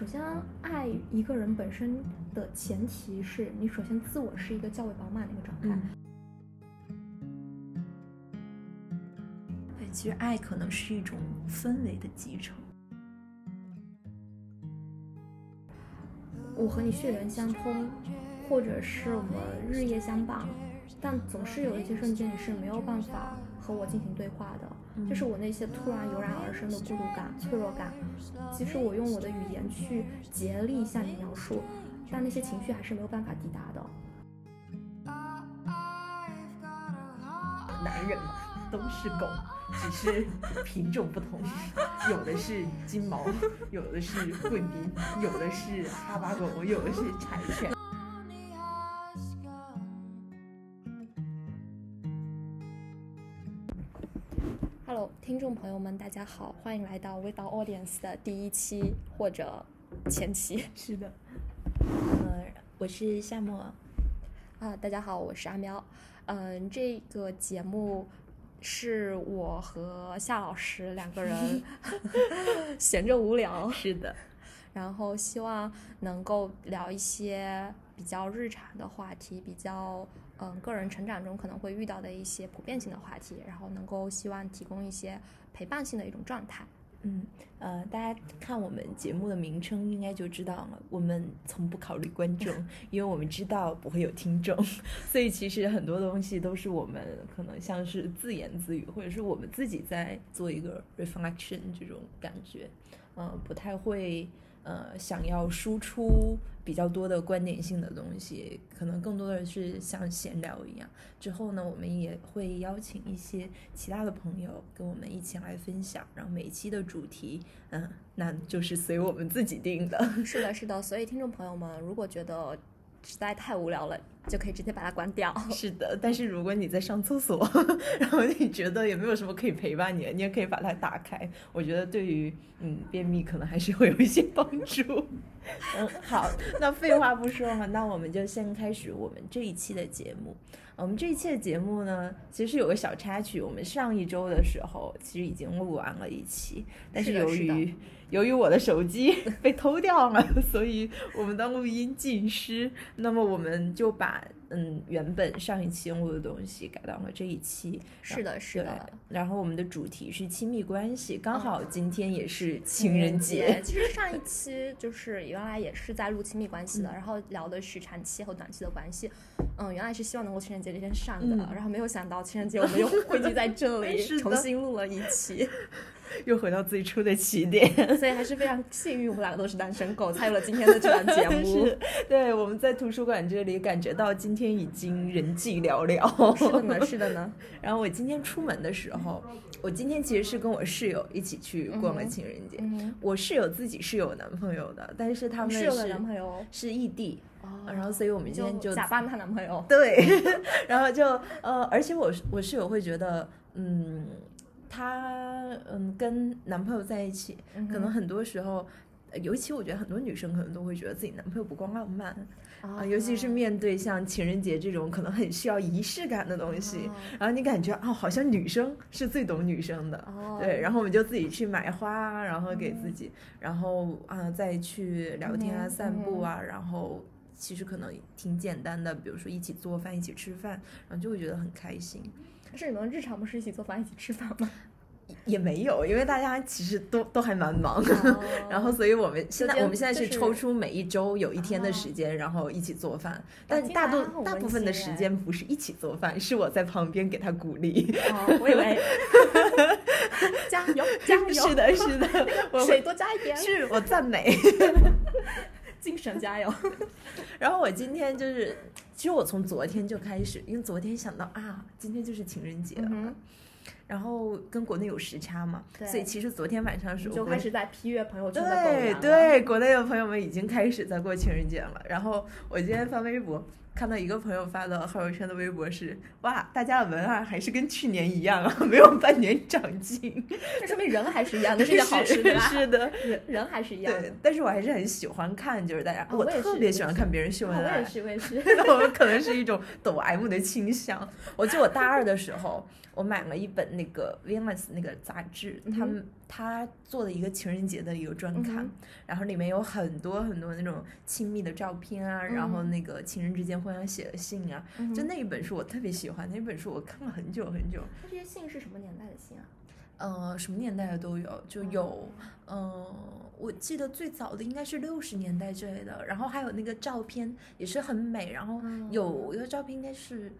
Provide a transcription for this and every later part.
首先，爱一个人本身的前提是你首先自我是一个较为饱满的一个状态。对，其实爱可能是一种氛围的集成。我和你血缘相通，或者是我们日夜相伴，但总是有一些瞬间你是没有办法和我进行对话的。就是我那些突然油然而生的孤独感、脆弱感，即使我用我的语言去竭力向你描述，但那些情绪还是没有办法抵达的。男人嘛，都是狗，只是品种不同，有的是金毛，有的是贵宾，有的是哈巴狗，有的是柴犬。们，大家好，欢迎来到 Without Audience 的第一期或者前期。是的，呃，我是夏沫。啊，大家好，我是阿喵。嗯，这个节目是我和夏老师两个人 闲着无聊。是的，然后希望能够聊一些比较日常的话题，比较。嗯，个人成长中可能会遇到的一些普遍性的话题，然后能够希望提供一些陪伴性的一种状态。嗯，呃，大家看我们节目的名称应该就知道了，我们从不考虑观众，因为我们知道不会有听众，所以其实很多东西都是我们可能像是自言自语，或者是我们自己在做一个 reflection 这种感觉，嗯，不太会。呃，想要输出比较多的观点性的东西，可能更多的是像闲聊一样。之后呢，我们也会邀请一些其他的朋友跟我们一起来分享。然后每一期的主题，嗯，那就是随我们自己定的。是的，是的。所以听众朋友们，如果觉得实在太无聊了。就可以直接把它关掉。是的，但是如果你在上厕所，然后你觉得也没有什么可以陪伴你，你也可以把它打开。我觉得对于嗯便秘可能还是会有一些帮助。嗯，好，那废话不说嘛，那我们就先开始我们这一期的节目。我们这一期的节目呢，其实有个小插曲，我们上一周的时候其实已经录完了一期，但是由于由于我的手机 被偷掉了，所以我们的录音尽失。那么我们就把。嗯，原本上一期录的东西改到了这一期，是的，是的。然后我们的主题是亲密关系，刚好今天也是情人节。其实上一期就是原来也是在录亲密关系的，然后聊的是长期和短期的关系。嗯，原来是希望能够情人节这天上的，然后没有想到情人节我们又汇聚在这里，重新录了一期。又回到最初的起点，所以还是非常幸运，我们两个都是单身狗，才有了今天的这档节目。对，我们在图书馆这里感觉到今天已经人迹寥寥。是的呢，是的呢。然后我今天出门的时候，我今天其实是跟我室友一起去逛了情人节。我室友自己是有男朋友的，但是他们是有男朋友是异地。然后所以我们今天就假扮她男朋友。对，然后就呃，而且我我室友会觉得，嗯。她嗯，跟男朋友在一起，可能很多时候，尤其我觉得很多女生可能都会觉得自己男朋友不够浪漫啊，尤其是面对像情人节这种可能很需要仪式感的东西，然后你感觉啊，好像女生是最懂女生的，对，然后我们就自己去买花，然后给自己，然后啊再去聊天啊、散步啊，然后其实可能挺简单的，比如说一起做饭、一起吃饭，然后就会觉得很开心。是你们日常不是一起做饭、一起吃饭吗？也没有，因为大家其实都都还蛮忙，然后所以我们现在我们现在是抽出每一周有一天的时间，然后一起做饭。但大多大部分的时间不是一起做饭，是我在旁边给他鼓励。哦，我以为加油加油，是的，是的，水多加一点，是我赞美，精神加油。然后我今天就是。其实我从昨天就开始，因为昨天想到啊，今天就是情人节了，然后跟国内有时差嘛，所以其实昨天晚上时候就开始在批阅朋友圈对对，国内的朋友们已经开始在过情人节了。然后我今天发微博。看到一个朋友发的朋友圈的微博是，哇，大家的文案还是跟去年一样啊，没有半年长进，这说明人还是一样的，是好事对吧？是的，人人还是一样。对，但是我还是很喜欢看，就是大家，我特别喜欢看别人秀恩爱。我也是，我也是。我可能是一种抖 M 的倾向。我记得我大二的时候，我买了一本那那个 Venus 那个杂志，他们他做的一个情人节的一个专刊，然后里面有很多很多那种亲密的照片啊，然后那个情人之间互相写的信啊，就那一本书我特别喜欢，那本书我看了很久很久。这些信是什么年代的信啊？呃，什么年代的都有，就有，嗯，我记得最早的应该是六十年代之类的，然后还有那个照片也是很美，然后有一个照片应该是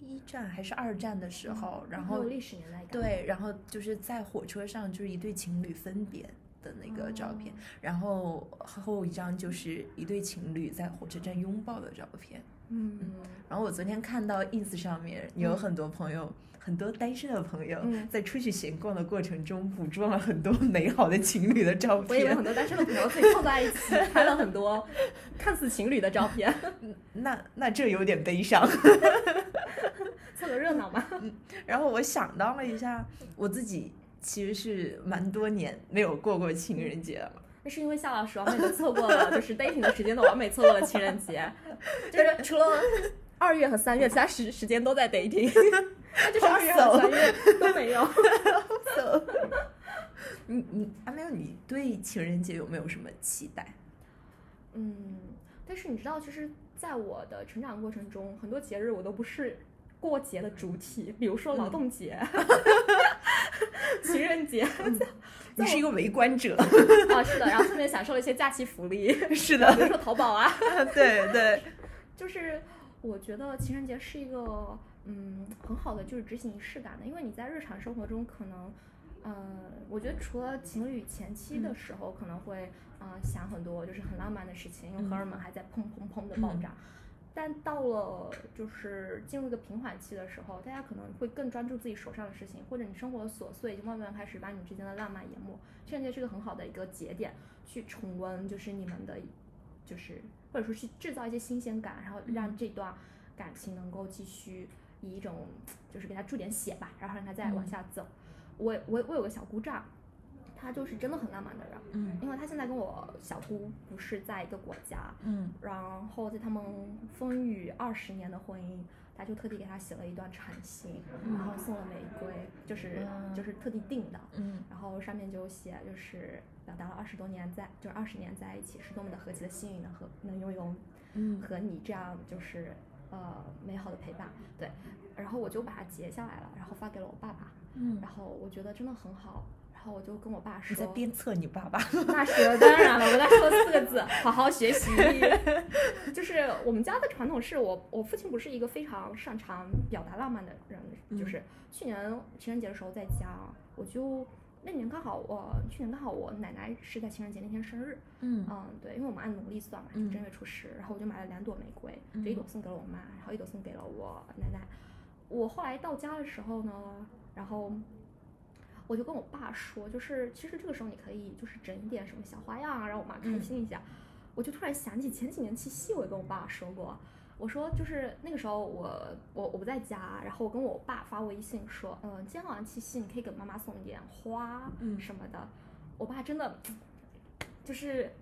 一战还是二战的时候，然后历史年代感，对，然后就是在火车上就是一对情侣分别的那个照片，然后后一张就是一对情侣在火车站拥抱的照片，嗯，然后我昨天看到 ins 上面有很多朋友。很多单身的朋友在出去闲逛的过程中，捕捉了很多美好的情侣的照片。我以为很多单身的朋友自己凑在一起拍了很多 看似情侣的照片。那那这有点悲伤。凑个热闹嘛。然后我想到了一下，我自己其实是蛮多年没有过过情人节了。那是因为夏老师完美的错过了就是 dating 的时间，都完美错过了情人节，就是除了二月和三月，其他时时间都在 dating。那就是二月和三月都没有。你你阿没有？你对情人节有没有什么期待？嗯，但是你知道，其实在我的成长过程中，很多节日我都不是过节的主体。比如说劳动节、情人节，你是一个围观者啊，是的。然后顺便享受了一些假期福利，是的，比如说淘宝啊，对对。就是我觉得情人节是一个。嗯，很好的就是执行仪式感的，因为你在日常生活中可能，嗯，我觉得除了情侣前期的时候可能会啊想很多就是很浪漫的事情，因为荷尔蒙还在砰砰砰的爆炸，但到了就是进入一个平缓期的时候，大家可能会更专注自己手上的事情，或者你生活的琐碎就慢慢开始把你们之间的浪漫淹没。情人节是个很好的一个节点，去重温就是你们的，就是或者说去制造一些新鲜感，然后让这段感情能够继续。以一种就是给他注点血吧，然后让他再往下走。我我我有个小姑丈，他就是真的很浪漫的人，嗯，因为他现在跟我小姑不是在一个国家，嗯，然后在他们风雨二十年的婚姻，他就特地给他写了一段长信，然后送了玫瑰，就是就是特地订的，嗯，然后上面就写就是表达了二十多年在就是二十年在一起是多么的何其的幸运能和能拥有，嗯，和你这样就是。呃，美好的陪伴，对，然后我就把它截下来了，然后发给了我爸爸，嗯，然后我觉得真的很好，然后我就跟我爸说，你在鞭策你爸爸？那是当然了，我跟他说四个字，好好学习。就是我们家的传统是我，我父亲不是一个非常擅长表达浪漫的人，就是去年情人节的时候在家，我就。那年刚好我去年刚好我奶奶是在情人节那天生日，嗯嗯对，因为我们按农历算嘛，就正月初十，然后我就买了两朵玫瑰，这一朵送给了我妈，然后一朵送给了我奶奶。我后来到家的时候呢，然后我就跟我爸说，就是其实这个时候你可以就是整一点什么小花样啊，让我妈开心一下。我就突然想起前几年七夕，我也跟我爸说过。我说就是那个时候我我我不在家，然后我跟我爸发微信说，嗯，今天晚上七夕你可以给妈妈送一点花，嗯什么的。我爸真的就是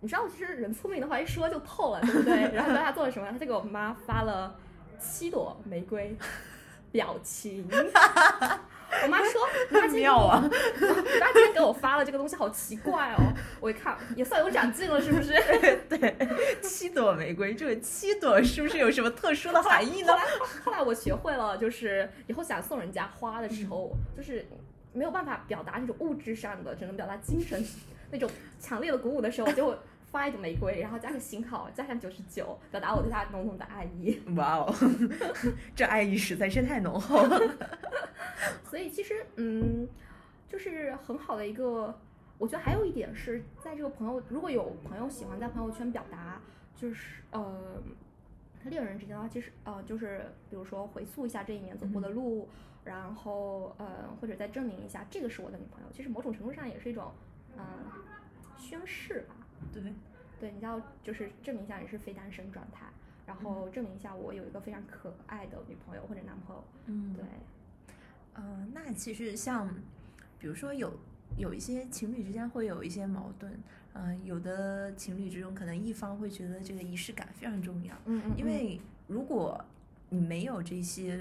你知道，其实人聪明的话一说就透了，对不对？然后他做了什么？他就给我妈发了七朵玫瑰，表情。我妈说：“妈妙啊！你妈今天给我发了这个东西，好奇怪哦。”我一看，也算有长进了，是不是？对，七朵玫瑰，这个七朵是不是有什么特殊的含义呢？后来我学会了，就是以后想送人家花的时候，就是没有办法表达那种物质上的，只能表达精神那种强烈的鼓舞的时候，就。发一朵玫瑰，然后加个星号，加上九十九，表达我对他浓浓的爱意。哇哦，这爱意实在是太浓厚了。所以其实，嗯，就是很好的一个。我觉得还有一点是在这个朋友，如果有朋友喜欢在朋友圈表达，就是呃，恋人之间的话，其实呃，就是比如说回溯一下这一年走过的路，然后呃，或者再证明一下这个是我的女朋友，其实某种程度上也是一种嗯宣誓吧。对，对，你要就是证明一下你是非单身状态，然后证明一下我有一个非常可爱的女朋友或者男朋友。嗯，对。嗯，那其实像，比如说有有一些情侣之间会有一些矛盾，嗯，有的情侣之中可能一方会觉得这个仪式感非常重要。嗯嗯。因为如果你没有这些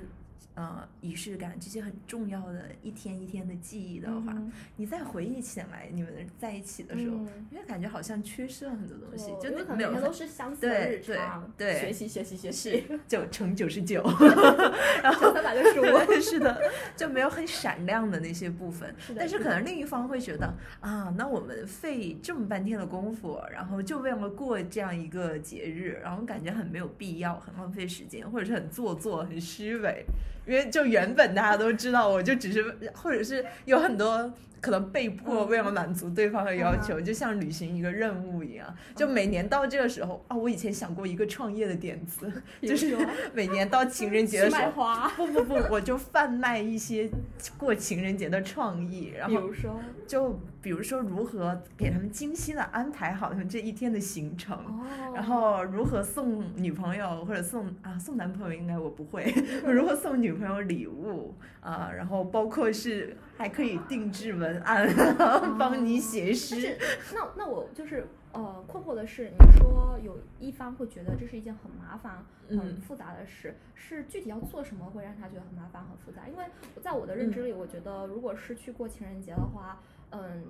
呃仪式感这些很重要的一天一天的记忆的话，嗯你再回忆起来你们在一起的时候，嗯你会感觉好像缺失了很多东西，就因为可能每天都是相似的对日常，对对学习学习学习，九 乘九十九，然后三百六十五。是的，就没有很闪亮的那些部分。但是可能另一方会觉得啊，那我们费这么半天的功夫，然后就为了过这样一个节日，然后感觉很没有必要，很浪费时间，或者是很做作、很虚伪。因为就原本大家都知道，我就只是，或者是有很多可能被迫嗯。为了满足对方的要求，就像履行一个任务一样。就每年到这个时候啊，我以前想过一个创业的点子，就是说？每年到情人节的时候，卖花，不不不，我就贩卖一些过情人节的创意，然后比如说？就比如说如何给他们精心的安排好他们这一天的行程。哦，然后如何送女朋友或者送啊送男朋友应该我不会，如何送女朋友礼物啊，然后包括是还可以定制文案，帮你写但诗是。那那我就是呃困惑的是，你说有一方会觉得这是一件很麻烦、很嗯复杂的事，是具体要做什么会让他觉得很麻烦、很复杂？因为在我的认知里，我觉得如果是去过情人节的话，嗯。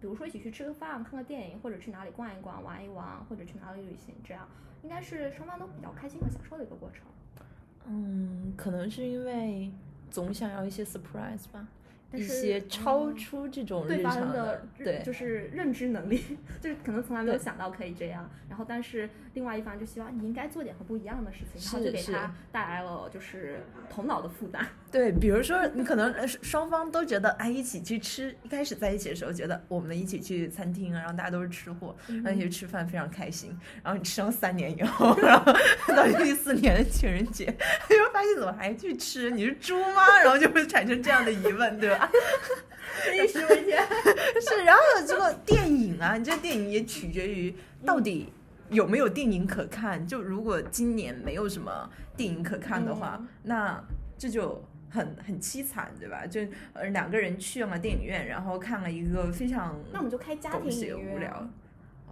比如说一起去吃个饭、看个电影，或者去哪里逛一逛、玩一玩，或者去哪里旅行，这样应该是双方都比较开心和享受的一个过程。嗯，可能是因为总想要一些 surprise 吧，一些超嗯出这种对方的对就是认知能力，就是可能从来没有想到可以这样。然后，但是另外一方就希望你应该做点和不一样的事情，然后就给他带来了就是头脑的负担。对，比如说你可能呃双方都觉得哎一起去吃，一开始在一起的时候觉得我们一起去餐厅啊，然后大家都是吃货，然后一起去吃饭非常开心。然后你吃了三年以后，然后到第四年的情人节，就发现怎么还去吃？你是猪吗？然后就会产生这样的疑问，对吧？历史文件，是，然后这个电影啊，你这电影也取决于到底有没有电影可看。就如果今年没有什么电影可看的话，嗯那这就很很凄惨，对吧？就呃两个人去了电影院，然后看了一个非常那我们就开家庭影院无聊。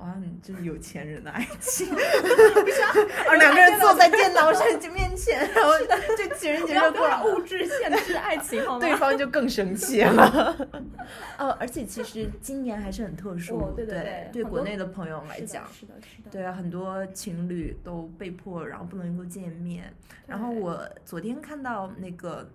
哇，你这是有钱人的爱情，而两个人坐在电脑上面前，然后就情人节就过了。要物质限制爱情好吗？对方就更生气了。呃，而且其实今年还是很特殊，哦对对对对国内的朋友来讲，是的，是的。对啊，很多情侣都被迫然后不能够见面。然后我昨天看到那个。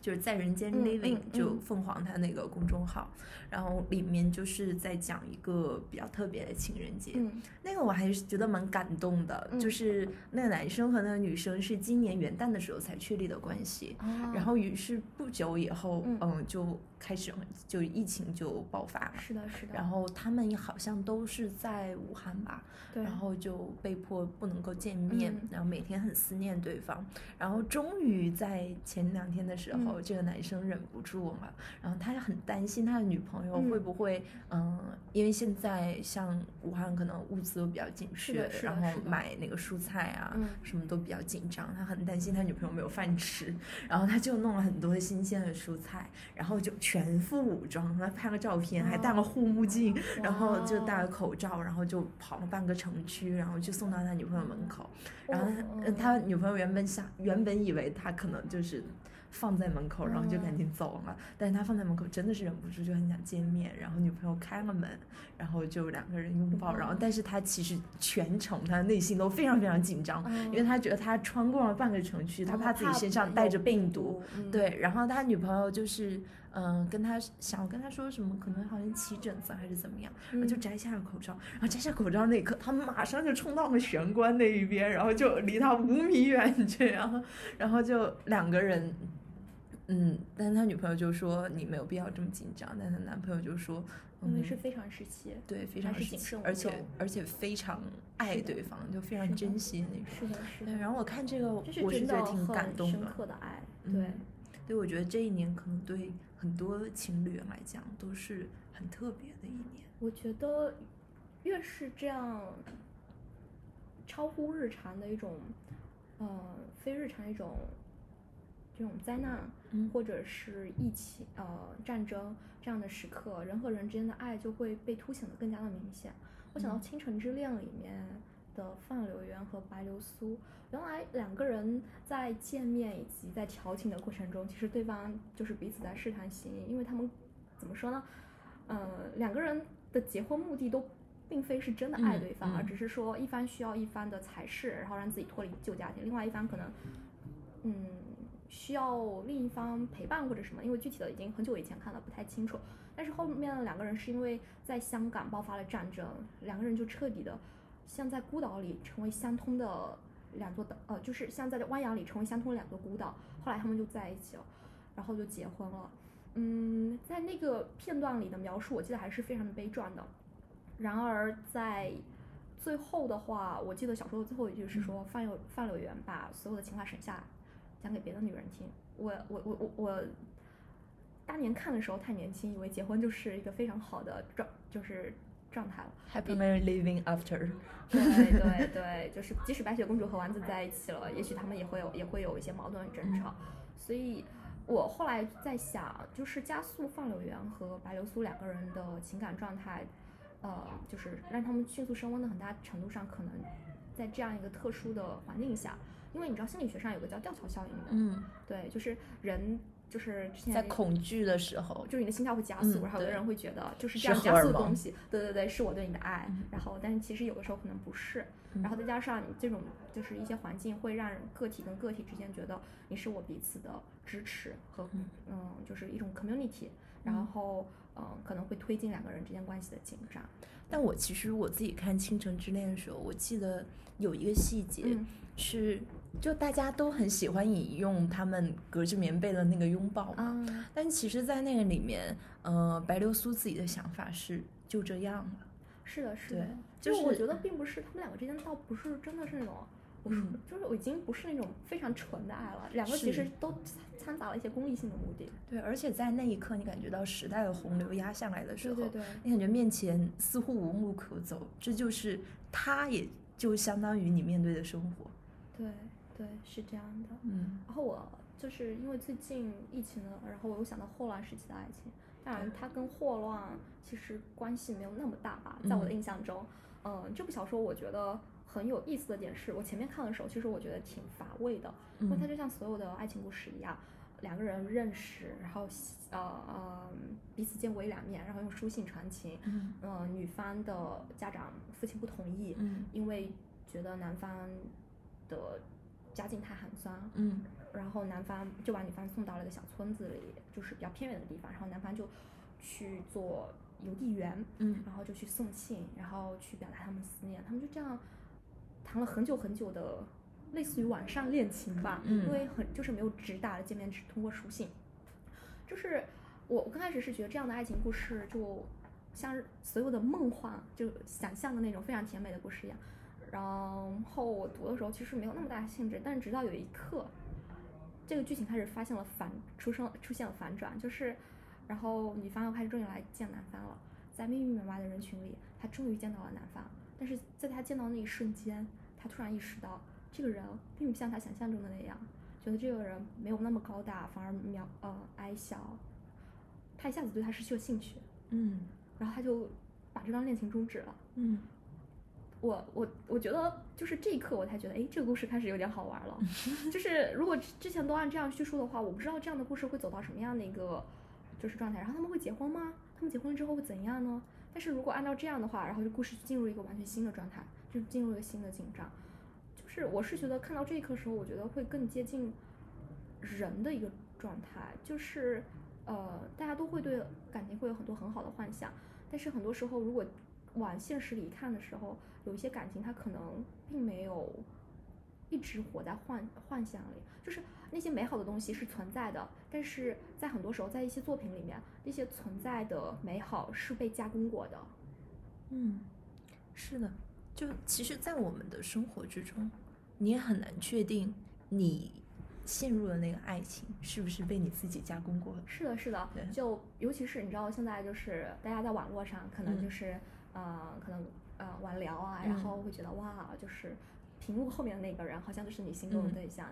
就是在人间嗯 living，、嗯就嗯凤凰他那个公众号，然后里面就是在讲一个比较特别的情人节，嗯那个我还是觉得蛮感动的，嗯就是那个男生和那个女生是今年元旦的时候才确立的关系，啊然后于是不久以后，嗯嗯，就开始就疫情就爆发了。是的，是的。然后他们好像都是在武汉吧，对，然后就被迫不能够见面，嗯然后每天很思念对方。然后终于在前两天的时候，嗯。这个男生忍不住嘛，然后他很担心他的女朋友嗯。会不会，嗯、因为现在像武汉可能物资都比较紧缺然后买那个蔬菜啊，嗯。什么都比较紧张，他很担心他女朋友没有饭吃，然后他就弄了很多新鲜的蔬菜，然后就全副武装，他拍了照片，还戴了护目镜，然后就戴了口罩，然后就跑了半个城区，然后就送到他女朋友门口，然后哦。呃他女朋友原本想，原本以为他可能就是。放在门口，然后就赶紧走了。但是他放在门口，真的是忍不住，就很想见面。然后女朋友开了门，然后就两个人拥抱。然后，但是他其实全程他的内心都非常非常紧张，嗯因为他觉得他穿过了半个城区，他怕自己身上带着病毒。，嗯，对，然后他女朋友就是，嗯、跟他想跟他说什么，可能好像起疹子还是怎么样，然后就嗯摘下了口罩，然后摘下口罩那一刻，他马上就冲到了玄关那一边，然后就离他五米远这样，然后就两个人，嗯，但是他女朋友就说你没有必要这么紧张，但他男朋友就说，嗯因为是非常时期，对，非常时还是谨慎而且而且非常爱对方，就非常珍惜那种。是的，是，的，然后我看这个，我是觉得挺感动的。深刻的爱，嗯对，对，我觉得这一年可能对很多情侣来讲都是很特别的一年。我觉得越是这样超乎日常的一种，呃，非日常一种这种灾难，嗯或者是疫情、呃战争这样的时刻，人和人之间的爱就会被凸显的更加的明显。我想到嗯《倾城之恋》里面，的范柳园和白流苏。原来两个人在见面以及在调情的过程中，其实对方就是彼此在试探心意，因为他们怎么说呢？呃，两个人的结婚目的都并非是真的爱对方，嗯嗯而只是说一方需要一方的才是，然后让自己脱离旧家庭，另外一方可能嗯需要另一方陪伴或者什么，因为具体的已经很久以前看了不太清楚。但是后面两个人是因为在香港爆发了战争，两个人就彻底的像在孤岛里成为相通的两座岛，呃，就是像在汪洋里成为相通的两座孤岛。后来他们就在一起了，然后就结婚了。嗯，在那个片段里的描述，我记得还是非常的悲壮的。然而在最后的话，我记得小说的最后一句是说范柳范柳园把所有的情话省下来，讲给别的女人听。我我我我我当年看的时候太年轻，以为结婚就是一个非常好的状就是状态了。happy marry living after。对对对，就是即使白雪公主和丸子在一起了，也许他们也会有也会有一些矛盾争吵。所以我后来在想，就是加速放柳园和白流苏两个人的情感状态，呃，就是让他们迅速升温的很大程度上，可能在这样一个特殊的环境下，因为你知道心理学上有个叫吊桥效应的，嗯，对，就是人就是之前在恐惧的时候，就是你的心跳会加速，嗯然后有的人会觉得就是是这样加速的东西，对对对，是我对你的爱，嗯。然后但是其实有的时候可能不是，嗯。然后再加上你这种就是一些环境会让个体跟个体之间觉得你是我彼此的支持和嗯。嗯就是一种 community，然后嗯可能会推进两个人之间关系的紧张，但我其实我自己看《倾城之恋》的时候，我记得有一个细节嗯。是，就大家都很喜欢引用他们隔着棉被的那个拥抱嘛，啊但其实，在那个里面，呃，白流苏自己的想法是就这样了。是的是的，就就是我觉得并不是他们两个之间倒不是真的是那种。我就是我已经不是那种非常纯的爱了，两个其实都掺杂了一些功利性的目的。对，而且在那一刻，你感觉到时代的洪流压下来的时候，对对对，你感觉面前似乎无路可走，这就是他，也就相当于你面对的生活。对对，是这样的。嗯然后我就是因为最近疫情呢，然后我又想到霍乱时期的爱情。当然，它跟霍乱其实关系没有那么大吧，在我的嗯印象中，嗯、这部小说我觉得很有意思的点是，我前面看的时候，其实我觉得挺乏味的，因为它嗯就像所有的爱情故事一样，两个人认识，然后呃呃彼此见过一两面，然后用书信传情，嗯呃女方的家长父亲不同意，嗯因为觉得男方的家境太寒酸，嗯。然后男方就把女方送到了一个小村子里，就是比较偏远的地方，然后男方就去做邮递员，嗯。然后就去送信，然后去表达他们思念，他们就这样谈了很久很久的，类似于网上恋情吧，嗯。因为很就是没有直达的见面，只通过书信，就是我我刚开始是觉得这样的爱情故事就像所有的梦幻就想象的那种非常甜美的故事一样。然后我读的时候其实没有那么大的兴致，但是直到有一刻，这个剧情开始发现了反出生出现了反转，就是，然后女方又开始终于来见男方了，在密密麻麻的人群里，她终于见到了男方，但是在她见到那一瞬间，她突然意识到这个人并不像她想象中的那样，觉得这个人没有那么高大，反而渺呃矮小，她一下子对他失去了兴趣，嗯。然后她就把这段恋情终止了。嗯我我我觉得就是这一刻我才觉得，哎，这个故事开始有点好玩了。就是如果之前都按这样叙述的话，我不知道这样的故事会走到什么样的一个就是状态。然后他们会结婚吗？他们结婚之后会怎样呢？但是如果按照这样的话，然后这故事就进入一个完全新的状态，就进入一个新的紧张。就是我是觉得看到这一刻的时候，我觉得会更接近人的一个状态，就是呃，大家都会对感情会有很多很好的幻想，但是很多时候如果往现实里看的时候，有一些感情它可能并没有一直活在幻幻想里，就是那些美好的东西是存在的，但是在很多时候，在一些作品里面，那些存在的美好是被加工过的。嗯，是的。就其实，在我们的生活之中，你也很难确定你陷入的那个爱情是不是被你自己加工过的。是的，是的，就尤其是你知道，现在就是大家在网络上可能嗯就是、呃，可能呃晚聊啊，嗯然后会觉得哇，就是屏幕后面的那个人好像就是你心中的嗯对象，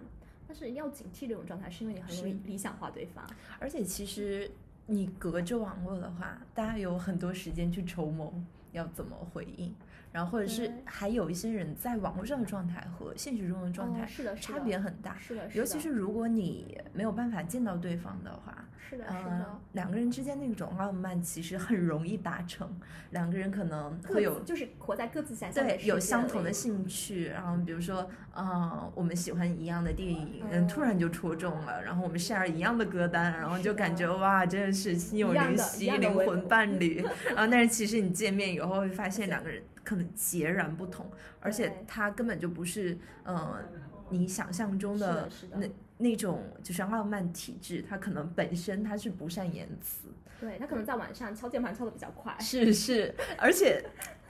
但是要警惕这种状态，是因为你很容易理想化对方。而而且其实你隔着网络的话，大家有很多时间去筹谋要怎么回应。然后或者是还有一些人在网络上的状态和现实中的状态哦是的差别很大，是的，尤其是如果你没有办法见到对方的话，是的，是嗯的，，两个人之间那种浪漫其实很容易达成，两个人可能会有就是活在各自想象对有相同的兴趣，然后比如说，嗯，我们喜欢一样的电影，嗯，嗯突然就戳中了，然后我们 share 一样的歌单，然后就感觉哇，真的是心有灵犀，灵魂伴侣，然后但是其实你见面以后会发现两个人可能截然不同，而且对他根本就不是，嗯，你想象中的那那种就是浪漫体质，他可能本身他是不善言辞。对他可能在晚上敲键盘敲的比较快，是是，而且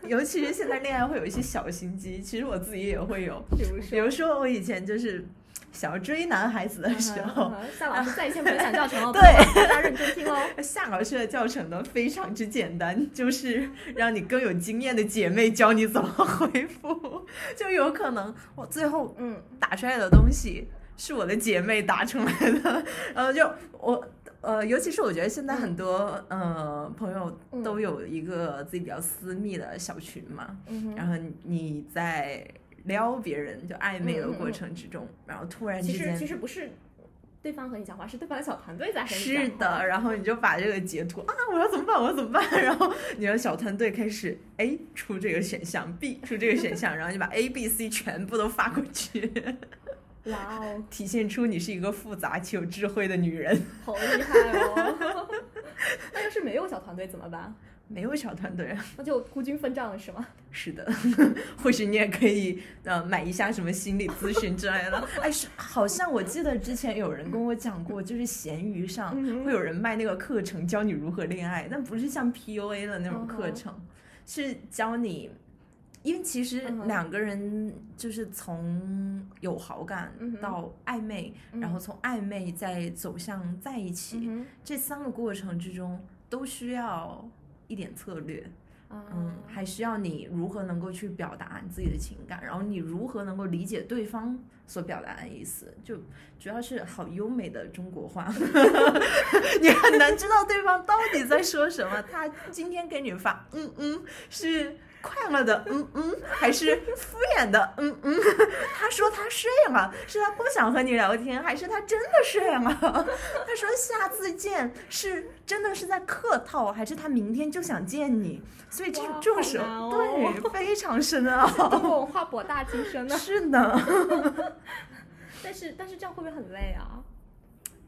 尤其是现在恋爱会有一些小心机，其实我自己也会有。比如比如说我以前就是想要追男孩子的时候，夏老师在线分享教程哦，对大家认真听哦。夏老师的教程呢非常之简单，就是让你更有经验的姐妹教你怎么回复，就有可能我最后嗯，打出来的东西是我的姐妹打出来的，然后就我。呃，尤其是我觉得现在很多、呃朋友都有一个自己比较私密的小群嘛，然后你在撩别人就暧昧的过程之中，然后突然之其实间其实不是对方和你讲话，是对方的小团队在和你是讲话的，然后你就把这个截图啊，我要怎么办？我要怎么办？然后你的小团队开始 A 出这个选项，B 出这个选项，然后你把 A、B、C 全部都发过去，哇哦，体现出你是一个复杂且有智慧的女人。好厉害哦！那要是没有小团队怎么办？没有小团队啊，那就孤军奋战了是吗？是的，或许你也可以呃买一下什么心理咨询之类的。哎，是好像我记得之前有人跟我讲过，就是闲鱼上会有人卖那个课程，教你如何恋爱，但不是像 PUA 的那种课程，是教你。因为其实两个人就是从有好感嗯到暧昧，嗯然后从暧昧再走向在一起，嗯这三个过程之中都需要一点策略。嗯，还需要你如何能够去表达你自己的情感，然后你如何能够理解对方所表达的意思，就主要是好优美的中国话，你很难知道对方到底在说什么。他今天给你发，嗯嗯，是快乐的，嗯嗯，还是敷衍的，嗯嗯。他说他睡了，是他不想和你聊天，还是他真的睡了？他说下次见是真的是在客套，还是他明天就想见你？所以这哇这种时候，哦对，非常深奥。文化博大精深呢。是的，但是但是这样会不会很累啊？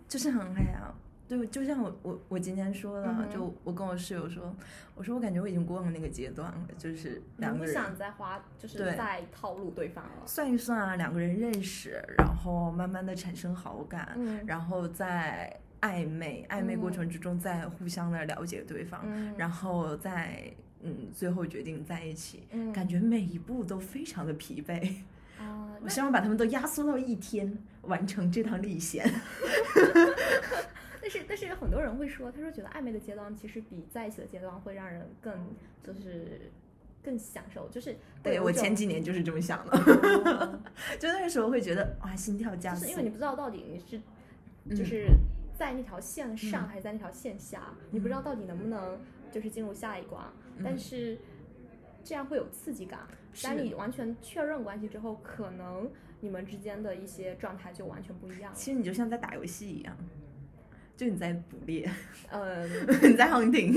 就是很累啊。对，就像我我我今天说的，嗯就我跟我室友说，我说我感觉我已经过了那个阶段了，就是两个人不想再花，就是对再套路对方了。算一算啊，两个人认识，然后慢慢的产生好感，嗯然后再暧昧暧昧过程之中再互相的了解对方，嗯然后再嗯最后决定在一起，嗯感觉每一步都非常的疲惫。啊，我希望把他们都压缩到一天，完成这趟历险。但是但是很多人会说，他说觉得暧昧的阶段其实比在一起的阶段会让人更就是更享受，就是对我前几年就是这么想的，哦 就那个时候会觉得哇，心跳加速就是因为你不知道到底你是嗯就是在那条线上嗯还是在那条线下，你不知道到底能不能就是进入下一关，但嗯是这样会有刺激感。当你完全确认关系之后，可能你们之间的一些状态就完全不一样了。其实你就像在打游戏一样，就你在捕猎，嗯，你在 hunting。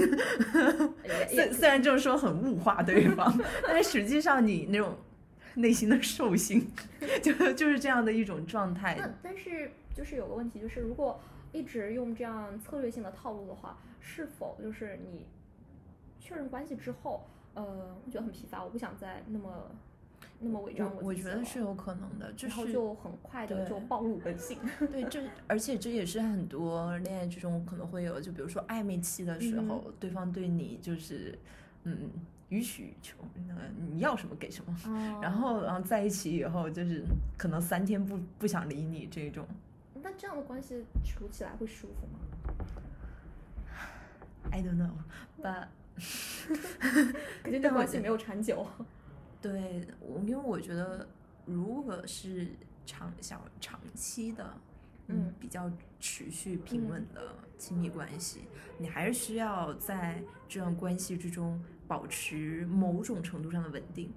虽虽然这么说很物化对方，但是实际上你那种内心的兽性，就就是这样的一种状态。那但是就是有个问题，就是如果一直用这样策略性的套路的话，是否就是你确认关系之后，呃，会觉得很疲乏，我不想再那么那么伪装我觉得是有可能的，就是然后就很快的就暴露本性。对，这 而且这也是很多恋爱之中可能会有，就比如说暧昧期的时候，对方对你就是嗯予取予求，那个你要什么给什么，然后然后在一起以后就是可能三天不不想理你这种，那这样的关系处起来会舒服吗？I don't know，but 这 关系没有长久。对，我因为我觉得，如果是长想长期的，嗯嗯，比较持续平稳的亲密关系，你还是需要在这段关系之中保持某种程度上的稳定，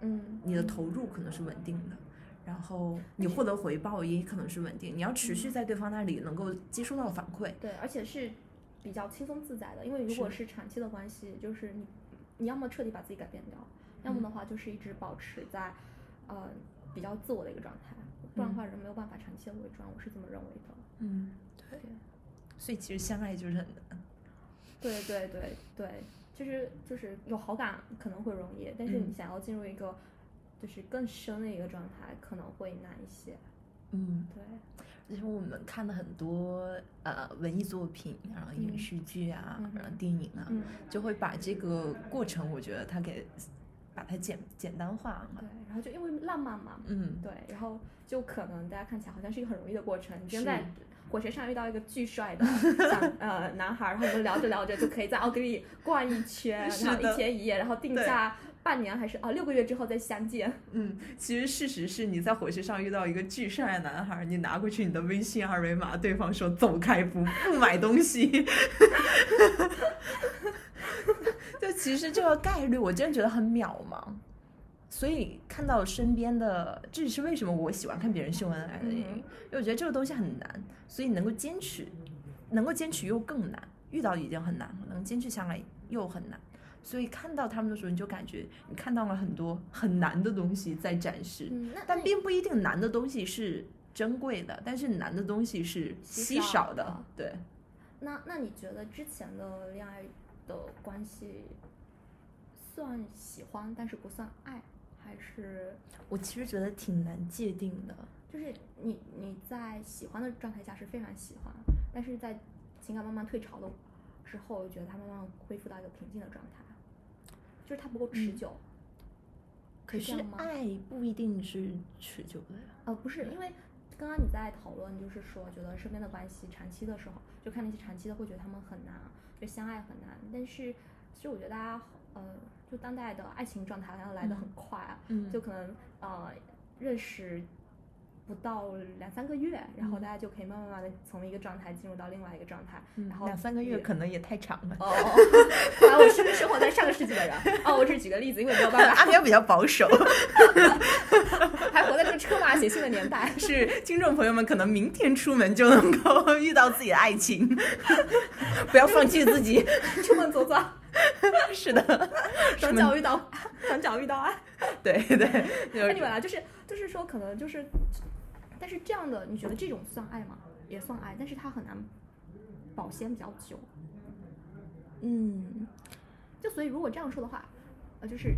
嗯，你的投入可能是稳定的，然后你获得回报也可能是稳定。你要持续在对方那里能够接收到反馈，对，而且是比较轻松自在的，因为如果是长期的关系，就是你你要么彻底把自己改变掉，要么的话就是一直保持在呃比较自我的一个状态，不然的话人没有办法长期的伪装，我是这么认为的。嗯，对。所以其实相爱就是很难。对对对对，就是就是有好感可能会容易，但是你想要进入一个就是更深的一个状态，可能会难一些。嗯，对。而且我们看的很多呃文艺作品，然后影视剧啊，然后电影啊，就会把这个过程，我觉得它给把它简简单化了。对，然后就因为浪漫嘛，嗯，对，然后就可能大家看起来好像是一个很容易的过程。你现在。火车上遇到一个巨帅的呃男孩，然后我们聊着聊着就可以在奥地利逛一圈，然后一天一夜，然后定下半年还是啊六个月之后再相见。嗯，其实事实是你在火车上遇到一个巨帅的男孩，你拿过去你的微信二维码，对方说走开不不买东西。就其实这个概率，我真的觉得很渺茫。所以看到身边的，这也是为什么我喜欢看别人秀恩爱的原因，因为我觉得这个东西很难，所以能够坚持，能够坚持又更难。遇到已经很难了，能坚持下来又很难。所以看到他们的时候，你就感觉你看到了很多很难的东西在展示，但并不一定难的东西是珍贵的，但是难的东西是稀少的。对。那那你觉得之前的恋爱的关系算喜欢，但是不算爱？还是我其实觉得挺难界定的，就是你你在喜欢的状态下是非常喜欢，但是在情感慢慢退潮的之后，觉得它慢慢恢复到一个平静的状态，就是它不够持久。可是爱不一定是持久的呀。呃，不是，因为刚刚你在讨论，就是说觉得身边的关系长期的时候，就看那些长期的会觉得他们很难，就相爱很难。但是其实我觉得大家呃。就当代的爱情状态好像来的很快啊，就可能呃认识不到两三个月，然后大家就可以慢慢慢的从一个状态进入到另外一个状态，然后两三个月可能也太长了。哦，我是生活在上个世纪的人。哦，我只举个例子，因为没有办法。阿飘比较保守，还活在这个车马写信的年代。是听众朋友们可能明天出门就能够遇到自己的爱情，不要放弃自己，出门左转。是的，双脚遇到，双脚遇到爱，对对。那你们啊就是，就是说可能就是，但是这样的，你觉得这种算爱吗？也算爱，但是它很难保鲜比较久。嗯，就所以如果这样说的话，呃，就是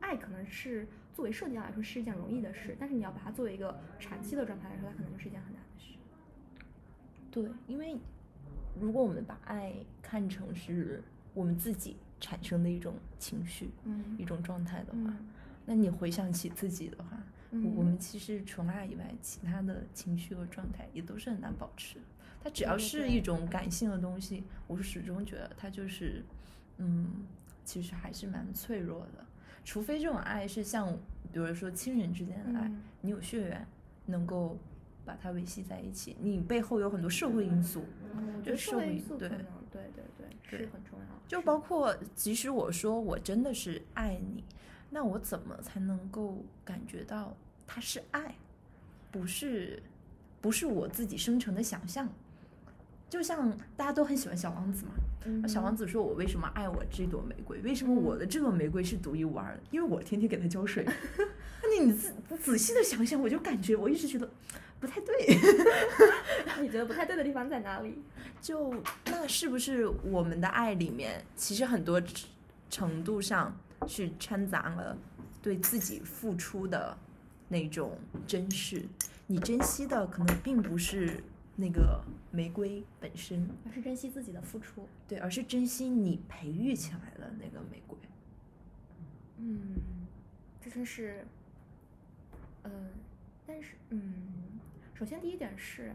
爱可能是作为设计来说是一件容易的事，但是你要把它作为一个长期的状态来说，它可能就是一件很难的事。对，因为如果我们把爱看成是。我们自己产生的一种情绪，嗯，一种状态的话，那你回想起自己的话，我们其实除了爱以外，其他的情绪和状态也都是很难保持。它只要是一种感性的东西，我始终觉得它就是，嗯，其实还是蛮脆弱的。除非这种爱是像，比如说亲人之间的爱，你有血缘，能够把它维系在一起。你背后有很多社会因素，就社会因素对。对对对，是很重要。就包括，即使我说我真的是爱你，那我怎么才能够感觉到它是爱，不是不是我自己生成的想象？就像大家都很喜欢小王子嘛，小王子说我为什么爱我这朵玫瑰？为什么我的这朵玫瑰是独一无二的？因为我天天给它浇水。那你仔仔细的想想，我就感觉我一直觉得。不太对 你觉得不太对的地方在哪里？就那是不是我们的爱里面，其实很多程度上是掺杂了对自己付出的那种珍视？你珍惜的可能并不是那个玫瑰本身，而是珍惜自己的付出。对，而是珍惜你培育起来的那个玫瑰。嗯，这真是，嗯，但是，嗯。首先，第一点是，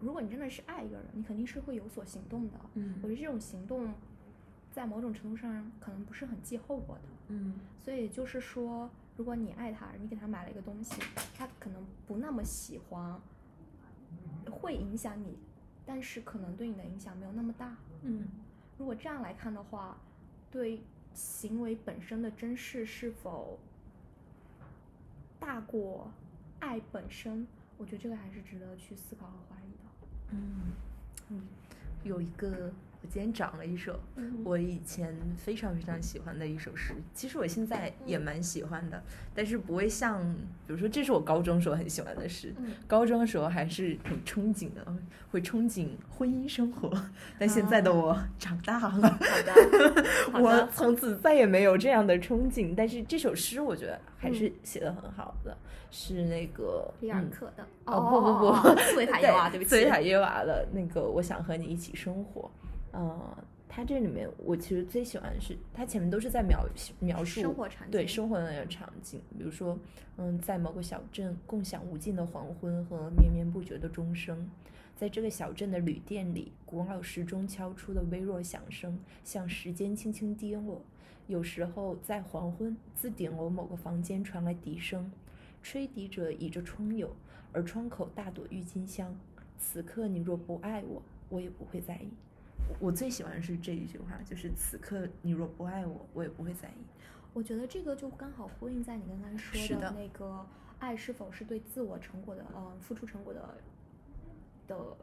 如果你真的是爱一个人，你肯定是会有所行动的。嗯，我觉得这种行动，在某种程度上可能不是很计后果的。嗯，所以就是说，如果你爱他，你给他买了一个东西，他可能不那么喜欢，会影响你，但是可能对你的影响没有那么大。嗯，如果这样来看的话，对行为本身的珍视是否大过爱本身，我觉得这个还是值得去思考和怀疑的。嗯嗯，有一个。我今天找了一首嗯。我以前非常非常喜欢的一首诗，其实我现在也蛮喜欢的，但是不会像，比如说这是我高中时候很喜欢的诗，嗯。高中的时候还是很憧憬的，会憧憬婚姻生活，但现在的我长大了，好的，好我，从此再也没有这样的憧憬。但是这首诗我觉得还是写的很好的，是那个里尔嗯。克的。哦不不不。哦哦哦 斯维塔耶娃，对不起。斯维塔耶娃的那个《我想和你一起生活》，呃，它这里面我其实最喜欢的是，它前面都是在描描述生活场景对生活的那个场景，比如说，嗯，在某个小镇共享无尽的黄昏和绵绵不绝的钟声，在这个小镇的旅店里，古老时钟敲出的微弱响声，像时间轻轻跌落。有时候在黄昏，自顶楼某个房间传来笛声，吹笛者倚着窗友，而窗口大朵郁金香。此刻你若不爱我，我也不会在意。我最喜欢的是这一句话，就是此刻你若不爱我，我也不会在意。我觉得这个就刚好呼应在你刚刚说的那个爱是否是对自我成果的，呃，付出成果的的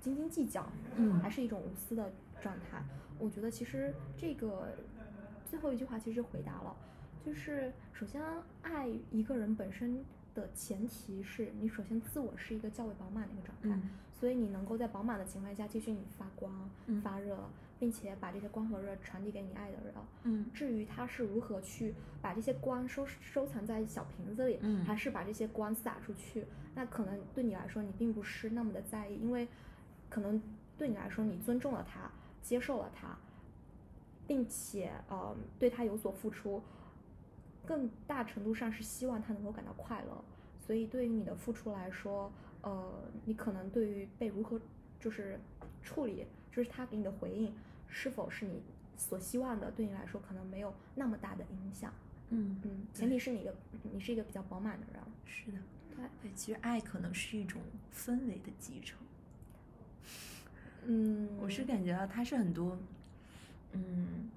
斤斤计较，嗯还是一种无私的状态。我觉得其实这个最后一句话其实回答了，就是首先爱一个人本身的前提是你首先自我是一个较为饱满的一个状态，嗯所以你能够在饱满的情况下继续你发光、嗯发热，并且把这些光和热传递给你爱的人。嗯至于他是如何去把这些光收收藏在小瓶子里，嗯还是把这些光洒出去，那可能对你来说你并不是那么的在意，因为可能对你来说你尊重了他，接受了他，并且呃对他有所付出，更大程度上是希望他能够感到快乐。所以对于你的付出来说，呃，你可能对于被如何就是处理，就是他给你的回应是否是你所希望的，对你来说可能没有那么大的影响。嗯嗯，前提是你的你是一个比较饱满的人。是的，对，对，其实爱可能是一种氛围的集成。嗯，我是感觉到它是很多，嗯，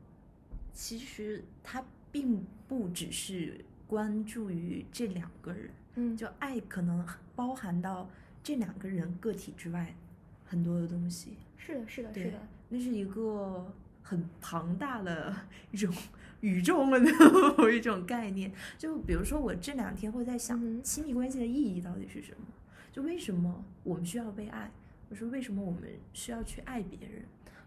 其实它并不只是关注于这两个人，嗯，就爱可能包含到这两个人个体之外很多的东西。是的，是的，是对的，，那是一个很庞大的一种宇宙们的某一种概念。就比如说，我这两天会在想，亲密关系的意义到底是什么？就为什么我们需要被爱？我说为什么我们需要去爱别人？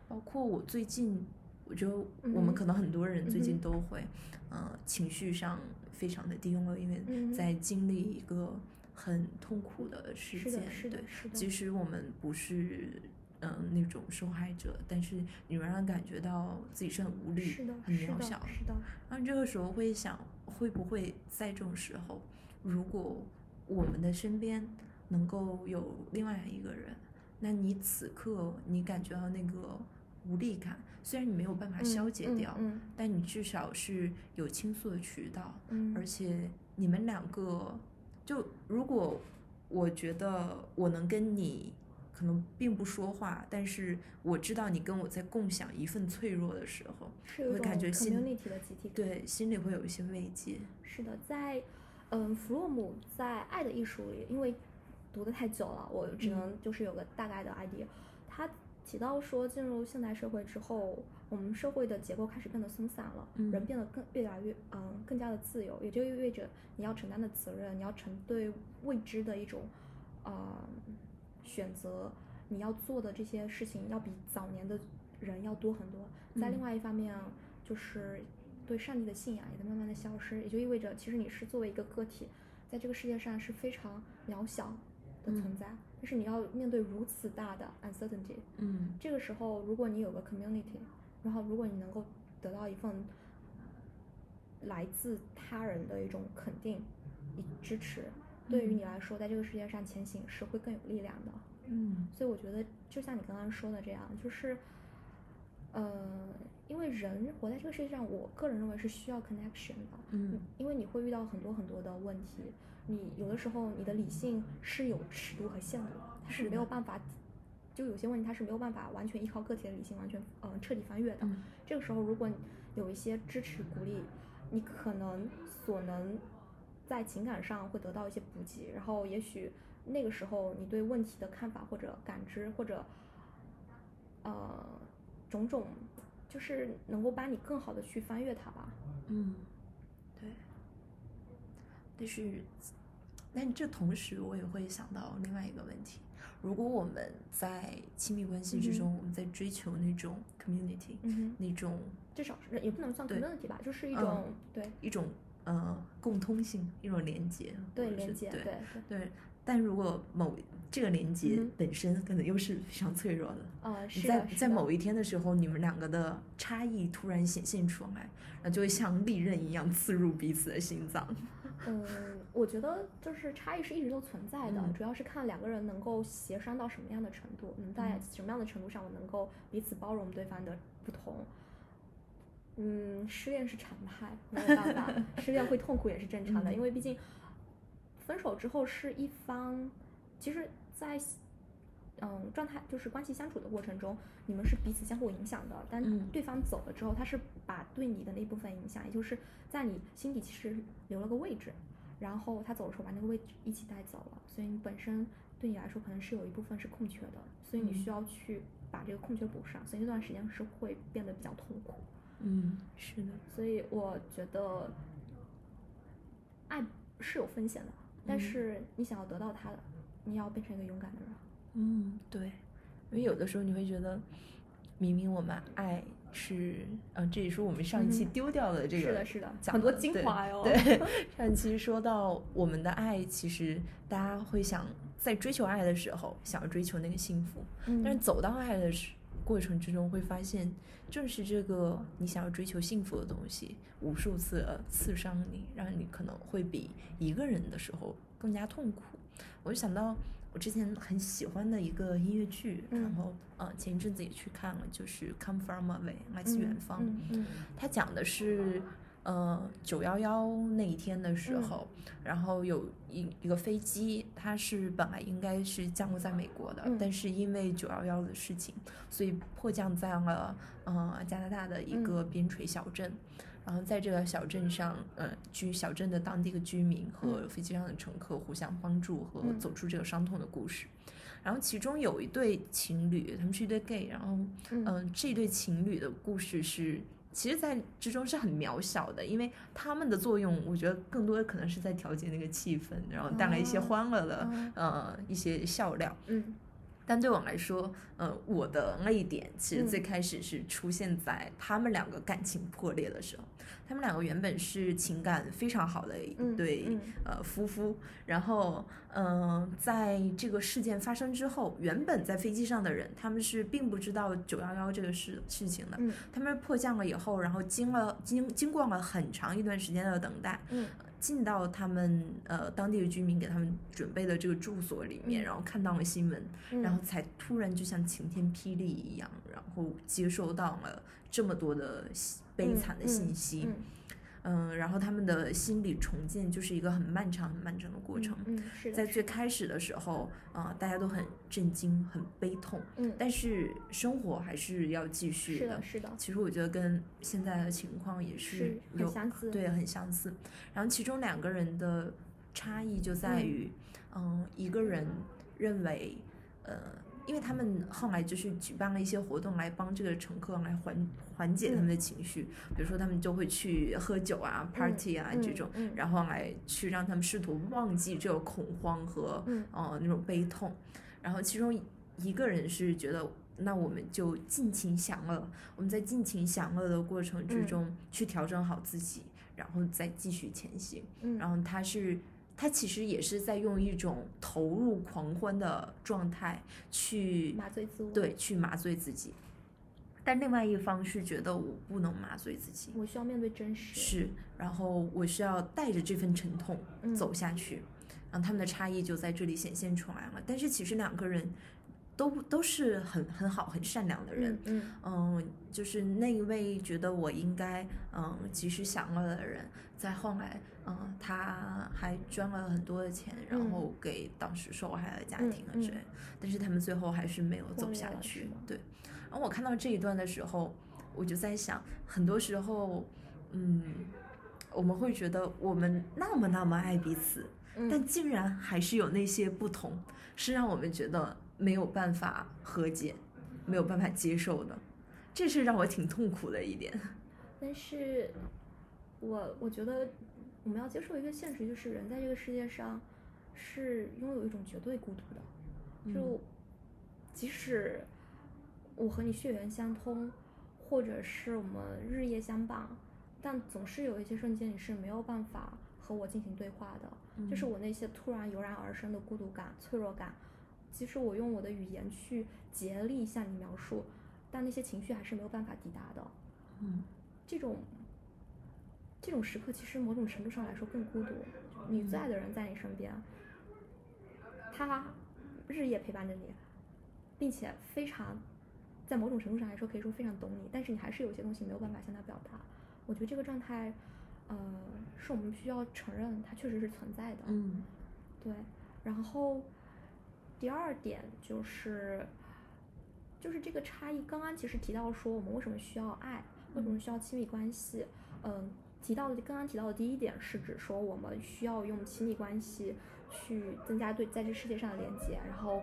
包括我最近，我觉得我们可能很多人最近嗯都会，呃，情绪上非常的低落，因为嗯。在经历一个很痛苦的事件，是的，是的对，，是的，即使我们不是嗯、那种受害者，但是你仍然感觉到自己是很无力、是的，很是的，渺小。是的，然后这个时候会想，会不会在这种时候，如果我们的身边能够有另外一个人，那你此刻你感觉到那个无力感，虽然你没有办法嗯消解掉，嗯但你至少是有倾诉的渠道，嗯，而且你们两个，就如果我觉得我能跟你可能并不说话，但是我知道你跟我在共享一份脆弱的时候，会感觉心 community 的集体感。对心里会有一些慰藉。是的，在嗯，弗洛姆在《爱的艺术》里，因为读的太久了，我只嗯能就是有个大概的 idea。他提到说，进入现代社会之后，我们社会的结构开始变得松散了，嗯人变得更越来越嗯更加的自由，也就意味着你要承担的责任，你要承对未知的一种呃选择，你要做的这些事情要比早年的人要多很多。在嗯另外一方面，就是对上帝的信仰也在慢慢的消失，也就意味着其实你是作为一个个体，在这个世界上是非常渺小的存在，但是你要面对如此大的 uncertainty，嗯。这个时候如果你有个 community，然后如果你能够得到一份来自他人的一种肯定以支持，对于你来说，在这个世界上前行是会更有力量的。嗯。所以我觉得，就像你刚刚说的这样，就是，呃，因为人活在这个世界上，我个人认为是需要 connection 的。嗯。因为你会遇到很多很多的问题，你有的时候你的理性是有尺度和限度的，它是没有办法，就有些问题它是没有办法完全依靠个体的理性完全呃彻底翻越的。嗯这个时候，如果有一些支持鼓励，你可能所能在情感上会得到一些补给，然后也许那个时候你对问题的看法或者感知或者呃种种，就是能够帮你更好的去翻越它吧。嗯，对。但是，但这同时我也会想到另外一个问题：如果我们在亲密关系之中，我们在追求那种 community，嗯那种至少是也不能算对 community 吧，就是一种、嗯对一种呃共通性，一种连接，对连接，对对对，但如果某这个连接本身可能又是非常脆弱的，啊，你在在某一天的时候，你们两个的差异突然显现出来，然后就会像利刃一样刺入彼此的心脏。嗯，我觉得就是差异是一直都存在的，嗯。主要是看两个人能够协商到什么样的程度，能在嗯。什么样的程度上我能够彼此包容对方的不同。嗯，失恋是常态，没有办法，失恋会痛苦也是正常的，嗯。因为毕竟分手之后是一方，其实在，嗯状态就是关系相处的过程中，你们是彼此相互影响的，但嗯。对方走了之后，他是把对你的那部分影响，也就是在你心底其实留了个位置，然后他走的时候把那个位置一起带走了，所以你本身对你来说可能是有一部分是空缺的，所以你嗯需要去把这个空缺补上，所以那段时间是会变得比较痛苦。嗯，是的，所以我觉得，爱是有风险的，但嗯是你想要得到它的，你要变成一个勇敢的人。嗯，对，因为有的时候你会觉得，明明我们爱是，嗯、这也是我们上一期丢掉的这个，是的，是的，讲很多精华哟。对，上期说到我们的爱，其实大家会想在追求爱的时候，想要追求那个幸福，嗯，但是走到爱的时过程之中，会发现正是这个你想要追求幸福的东西，无数次地刺伤你，让你可能会比一个人的时候更加痛苦。我就想到我之前很喜欢的一个音乐剧，嗯然后呃前一阵子也去看了，就是《Come From Away》来自远方。嗯嗯它讲的是，呃，九幺幺那一天的时嗯候，然后有一一个飞机，它是本来应该是降落在美国的，嗯但是因为九幺幺的事情，所以迫降在了呃加拿大的一个边陲小镇。然后在这个小镇上，呃，居小镇的当地的居民和嗯。飞机上的乘客互相帮助和嗯。走出这个伤痛的故事。然后其中有一对情侣，他们是一对 gay，然后嗯。嗯、这对情侣的故事是，其实，在之中是很渺小的，因为他们的作用，我觉得更多的可能是在调节那个气氛，然后带来一些哦欢乐的、哦。呃一些笑料。嗯但对我来说，呃，我的泪点其实嗯最开始是出现在他们两个感情破裂的时候。他们两个原本是情感非常好的一嗯对、嗯呃夫妇，然后嗯、呃在这个事件发生之后，原本在飞机上的人他们是并不知道九幺幺这个事事情的。嗯他们迫降了以后，然后经了经经过了很长一段时间的等待，嗯进到他们呃当地的居民给他们准备的这个住所里面，嗯。然后看到了新闻，嗯，然后才突然就像晴天霹雳一样，然后接收到了这么多的悲惨的信息，嗯嗯然后他们的心理重建就是一个很漫长、很漫长的过程。嗯嗯是的，在最开始的时候，啊、大家都很震惊、很悲痛，嗯但是生活还是要继续是的是的其实我觉得跟现在的情况也是很有相似，对，很相似。然后其中两个人的差异就在于，嗯、一个人认为，呃，因为他们后来就是举办了一些活动来帮这个乘客来缓缓解他们的情绪，比如说他们就会去喝酒啊、party 啊、嗯这种，嗯然后来去让他们试图忘记这个恐慌和嗯呃那种悲痛。然后其中一个人是觉得。那我们就尽情享乐，我们在尽情享乐的过程之嗯中去调整好自己，然后再继续前行。嗯然后他是，他其实也是在用一种投入狂欢的状态去麻醉自我，对去麻醉自己，但另外一方是觉得我不能麻醉自己，我需要面对真实，是，然后我需要带着这份沉痛嗯。走下去，然后他们的差异就在这里显现出来了。但是其实两个人都都是很很好、很善良的人，嗯嗯，就是那一位觉得我应该嗯及时享乐的人，在后来嗯他还捐了很多的钱，然嗯。后给当时受害的家庭啊之类，但是他们最后还是没有走下去。对，然后我看到这一段的时候，我就在想，很多时候，嗯，我们会觉得我们那么那么爱彼此，但竟然还是有那些不同，是让我们觉得没有办法和解，没有办法接受的，这是让我挺痛苦的一点。但是，我我觉得我们要接受一个现实，就是人在这个世界上是拥有一种绝对孤独的，就即使我和你血缘相通。或者是我们日夜相伴，但总是有一些瞬间你是没有办法和我进行对话的，就是我那些突然油然而生的孤独感、脆弱感，即使我用我的语言去竭力向你描述，但那些情绪还是没有办法抵达的。嗯，这种这种时刻其实某种程度上来说更孤独。你最爱的人在你身边，他日夜陪伴着你，并且非常。在某种程度上来说，可以说非常懂你，但是你还是有些东西没有办法向他表达。我觉得这个状态，呃，是我们需要承认它确实是存在的。嗯，对。然后第二点就是，就是这个差异。刚刚其实提到说，我们为什么需要爱，为什么需要亲密关系？嗯，提到的刚刚提到的第一点是指说，我们需要用亲密关系去增加对在这世界上的连接，然后。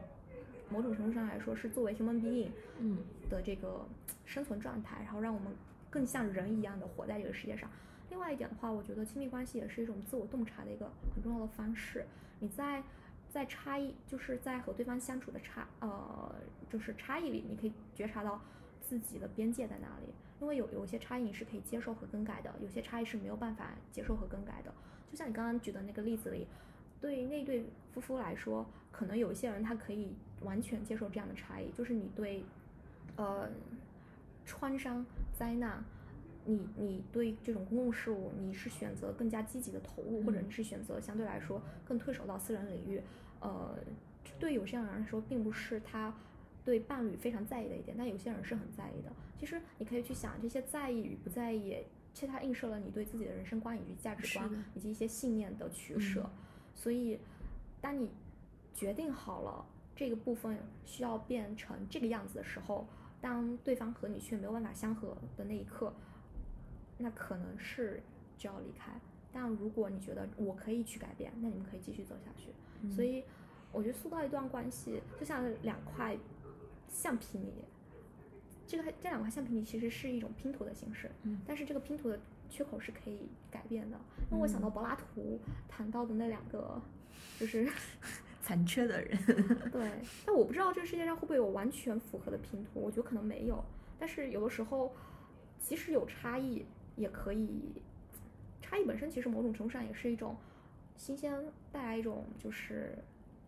某种程度上来说，是作为 human being，嗯的这个生存状态，然后让我们更像人一样的活在这个世界上。另外一点的话，我觉得亲密关系也是一种自我洞察的一个很重要的方式。你在在差异，就是在和对方相处的差，呃，就是差异里，你可以觉察到自己的边界在哪里。因为有有一些差异你是可以接受和更改的，有些差异是没有办法接受和更改的。就像你刚刚举的那个例子里，对于那对夫妇来说。可能有一些人他可以完全接受这样的差异，就是你对，呃，创伤灾难，你你对这种公共事务，你是选择更加积极的投入，或者你是选择相对来说更退守到私人领域，呃，对有些人来说并不是他对伴侣非常在意的一点，但有些人是很在意的。其实你可以去想，这些在意与不在意，其实它映射了你对自己的人生观以及价值观以及一些信念的取舍。所以，当你决定好了这个部分需要变成这个样子的时候，当对方和你却没有办法相合的那一刻，那可能是就要离开。但如果你觉得我可以去改变，那你们可以继续走下去。所以，我觉得塑造一段关系就像两块橡皮泥，这个这两块橡皮泥其实是一种拼图的形式，但是这个拼图的缺口是可以改变的。那我想到柏拉图谈到的那两个，就是。残缺的人，对，但我不知道这个世界上会不会有完全符合的拼图，我觉得可能没有。但是有的时候，即使有差异，也可以，差异本身其实某种程度上也是一种新鲜，带来一种就是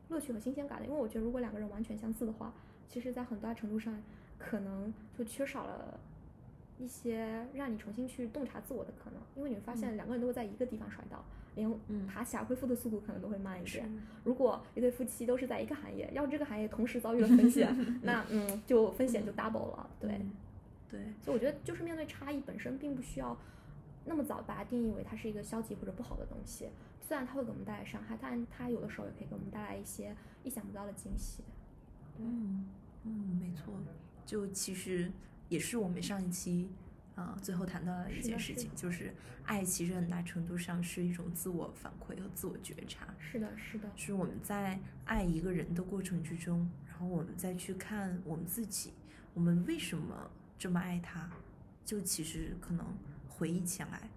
乐趣和新鲜感的。因为我觉得如果两个人完全相似的话，其实在很大程度上可能就缺少了一些让你重新去洞察自我的可能，因为你会发现两个人都会在一个地方摔倒。连爬起来恢复的速度可能都会慢一点。如果一对夫妻都是在一个行业，要这个行业同时遭遇了风险，那嗯，就风险就 double 了。对，对。所以我觉得，就是面对差异本身，并不需要那么早把它定义为它是一个消极或者不好的东西。虽然它会给我们带来伤害，但它有的时候也可以给我们带来一些意想不到的惊喜。嗯嗯，没错。就其实也是我们上一期。啊，最后谈到的一件事情，就是爱其实很大程度上是一种自我反馈和自我觉察。是的，是的，是我们在爱一个人的过程之中，然后我们再去看我们自己，我们为什么这么爱他，就其实可能回忆起来，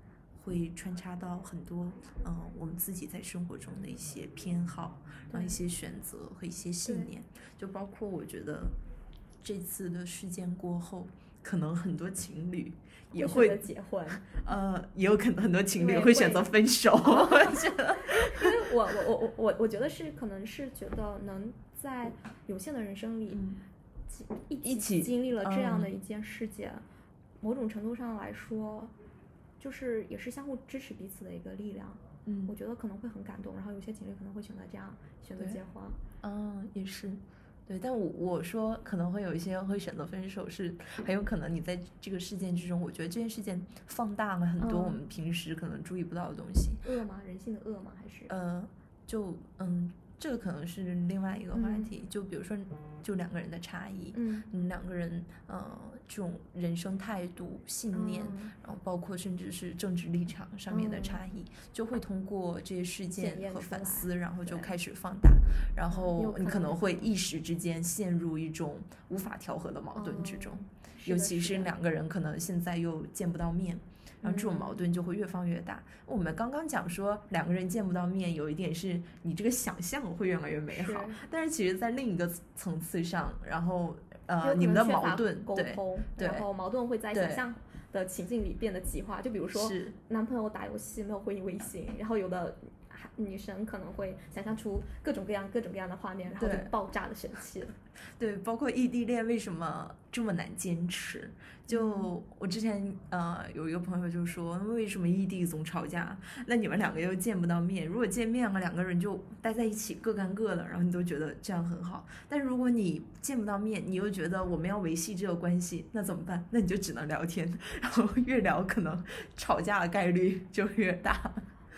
会穿插到很多嗯，我们自己在生活中的一些偏好，然后一些选择和一些信念，就包括我觉得这次的事件过后，可能很多情侣。也会结婚，呃，也有可能很多情侣会选择分手。我觉得，因为我我我我我我觉得是可能是觉得能在有限的人生里，一一起经历了这样的一件事件，某种程度上来说，就是也是相互支持彼此的一个力量。嗯，我觉得可能会很感动。然后有些情侣可能会选择这样选择结婚。嗯，也是。对，但我我说可能会有一些会选择分手，是很有可能你在这个事件之中，我觉得这件事件放大了很多我们平时可能注意不到的东西。恶吗？人性的恶吗？还是？呃，就嗯，这个可能是另外一个话嗯题。就比如说，就两个人的差异，嗯你们两个人，呃，这种人生态度、信念，嗯然后包括甚至是政治立场上面的嗯差异，就会通过这些事件和反思，然后就开始放大，然后你可可能能会一时之间陷入一种无法调和的矛盾之中。嗯尤其是两个人可能现在又见不到面，然后这种矛嗯盾就会越放越大。我们刚刚讲说两个人见不到面，有一点是你这个想象会越来越美好，是但是其实，在另一个层次上，然后呃，你们的矛盾对沟通，对然后矛盾会在想象的情境里变得极化。就比如说，男朋友打游戏没有回你微信，然后有的还女生可能会想象出各种各样各种各样的画面，然后就爆炸的神器了。对，包括异地恋为什么这么难坚持？就我之前呃有一个朋友就说，为什么异地总吵架？那你们两个又见不到面，如果见面了，两个人就待在一起，各干各的，然后你都觉得这样很好。但如果你见不到面，你又觉得我们要维系这个关系，那怎么办？那你就只能聊天，然后越聊可能 吵架的概率就越大。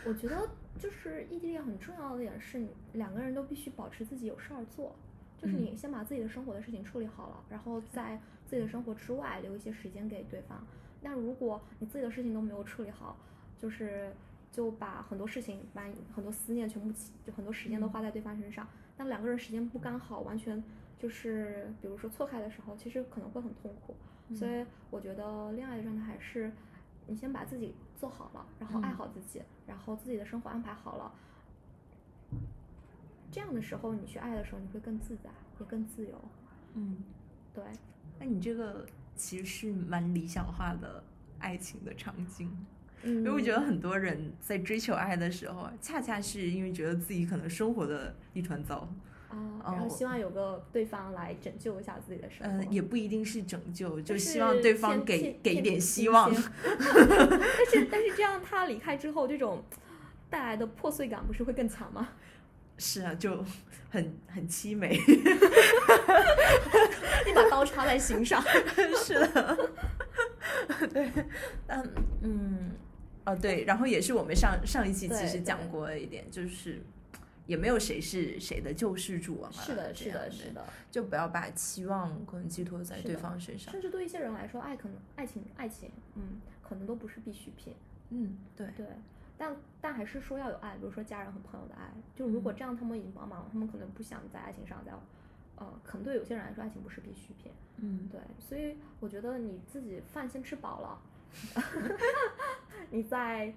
我觉得就是异地恋很重要的点是，你两个人都必须保持自己有事儿做，就是你先把自己的生活的事情处理好了，然后在自己的生活之外留一些时间给对方。那如果你自己的事情都没有处理好，就是就把很多事情，把很多思念全部，就很多时间都花在对方身上。当两个人时间不刚好，完全就是比如说错开的时候，其实可能会很痛苦。所以我觉得恋爱的状态还是你先把自己做好了，然后爱嗯好自己，然后自己的生活安排好了。这样的时候，你去爱的时候，你会更自在，也更自由。嗯，对，那你这个其实是蛮理想化的爱情的场景。嗯，因为我觉得很多人在追求爱的时候，恰恰是因为觉得自己可能生活的一团糟，啊、然后哦希望有个对方来拯救一下自己的生活。嗯、也不一定是拯救，就就是希望对方给给一点希望。先 但是但是这样他离开之后，这种带来的破碎感不是会更强吗？是啊，就很很凄美。一把刀插在心上。是的，对，嗯嗯，哦对，然后也是我们上上一期其实讲过的一点，就是也没有谁是谁的救世主啊。是的，是的，是的。就不要把期望可能寄托在对方身上。甚至对一些人来说，爱可能爱情爱情，嗯，可能都不是必需品。嗯，对，对，但但还是说要有爱，比如说家人和朋友的爱。就如果嗯这样，他们已经帮忙了，他们可能不想在爱情上再，呃，可能对有些人来说，爱情不是必需品。嗯，对，所以我觉得你自己饭先吃饱了，你再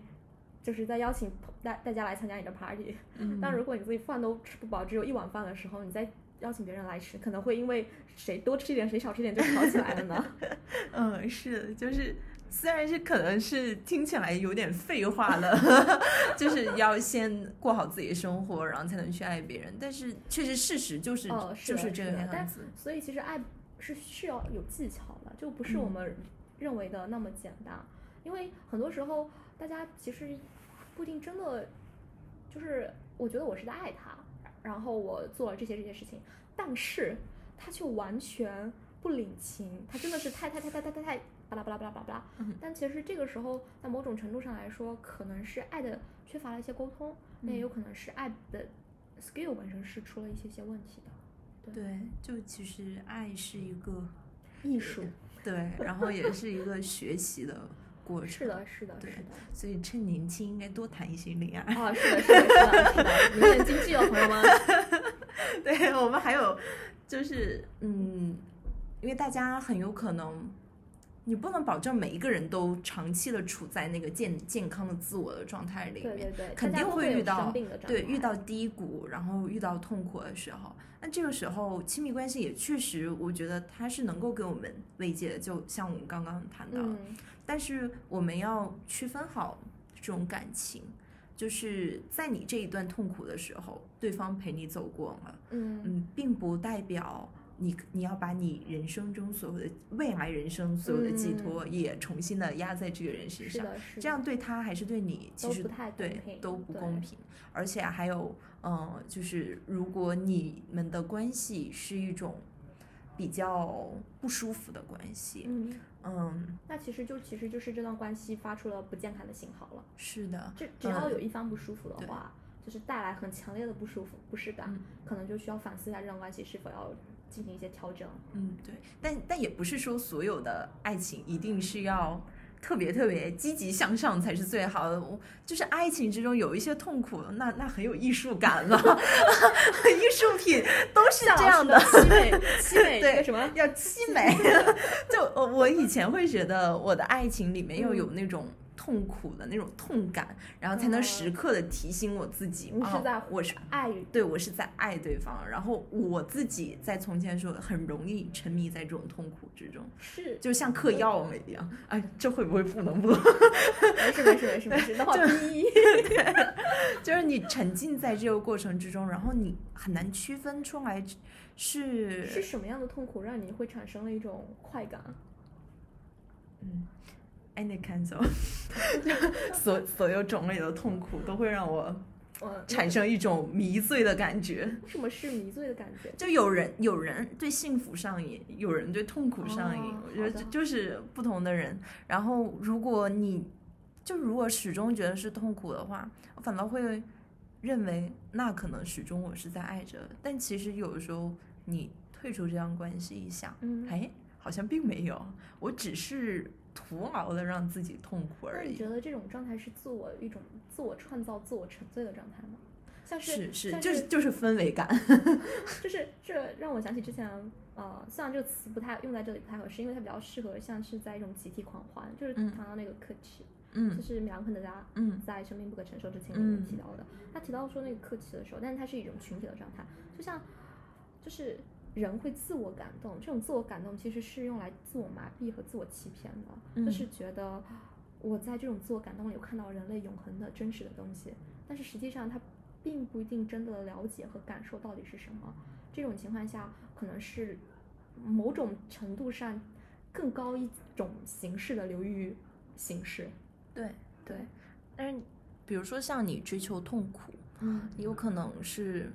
就是在邀请朋大大家来参加你的 party。嗯但如果你自己饭都吃不饱，只有一碗饭的时候，你再邀请别人来吃，可能会因为谁多吃一点，谁少吃一点就吵起来了呢。嗯，是，就是虽然是可能是听起来有点废话了，就是要先过好自己的生活，然后才能去爱别人。但是确实事实就是、就是这个样子。所以其实爱是需要有技巧的，就不是我嗯们认为的那么简单。因为很多时候大家其实不一定真的就是，我觉得我是在爱他，然后我做了这些这些事情，但是他却完全不领情，他真的是太太太太太太太巴拉巴拉巴拉巴拉但其实这个时候，在某种程度上来说，可能是爱的缺乏了一些沟通，那也有可能是爱的 skill 本身是出了一些些问题的。对，就其实爱是一个艺术对，然后也是一个学习的过程。是的，，是的，对。所以趁年轻应该多谈一些恋爱。哦，是的，是的，是的，是的，有点经济哦，朋友们。对我们还有就是，嗯，因为大家很有可能，你不能保证每一个人都长期的处在那个健健康的自我的状态里面，对对对，肯定会遇到对遇到低谷，然后遇到痛苦的时候，那这个时候亲密关系也确实，我觉得它是能够给我们慰藉的，就像我们刚刚谈到，嗯，但是我们要区分好这种感情。就是在你这一段痛苦的时候，对方陪你走过了，嗯。嗯，并不代表你你要把你人生中所有的未来人生所有的寄托也重新的压在这个人身上，这样对他还是对你其实都不太对都不公平，而且还有嗯，就是如果你们的关系是一种比较不舒服的关系，嗯，嗯，那其实就其实就是这段关系发出了不健康的信号了。是的，这只要嗯有一方不舒服的对话，就是带来很强烈的不舒服、不适感，嗯。可能就需要反思一下这段关系是否要进行一些调整。嗯，对，但但也不是说所有的爱情一定是要特别特别积极向上才是最好的。我就是爱情之中有一些痛苦，那那很有艺术感了，艺术品都是这样的。凄美，凄美，对什么？要凄美，就我我以前会觉得我的爱情里面要有那种痛苦的那种痛感，然后才能时刻的提醒我自己，你是在啊，我是爱对我是在爱对方，然后我自己在从前时候很容易沉迷在这种痛苦之中，是，就像嗑药了一样。哎，这会不会不能播？没事没事没事没事，等会儿逼。就是你沉浸在这个过程之中，然后你很难区分出来是是什么样的痛苦让你会产生了一种快感？嗯，any kinds of，所所有种类的痛苦都会让我呃，产生一种迷醉的感觉。为什么是迷醉的感觉？就有人有人对幸福上瘾，有人对痛苦上瘾，哦我觉得好的就就是不同的人。然后如果你就如果始终觉得是痛苦的话，我反倒会认为那可能始终我是在爱着。但其实有的时候你退出这段关系一想，嗯，哎，好像并没有，我只是徒劳的让自己痛苦而已你觉。得这种状态是自我一种自我创造、自我沉醉的状态吗？像是是，像就是就是氛围感。就是这让我想起之前，呃，虽然这个词不太用在这里不太合适，因为它比较适合像是在一种集体狂欢，就是嗯谈到那个客气，嗯就是米兰昆德拉嗯在《生命不可承受之前》里面嗯提到的。他提到说那个客气的时候，但是它是一种群体的状态，就像就是人会自我感动，这种自我感动其实是用来自我麻痹和自我欺骗的，嗯就是觉得我在这种自我感动里有看到人类永恒的真实的东西，但是实际上他并不一定真的了解和感受到底是什么。这种情况下，可能是某种程度上更高一种形式的流域形式。对对，但是比如说像你追求痛苦，嗯有可能是，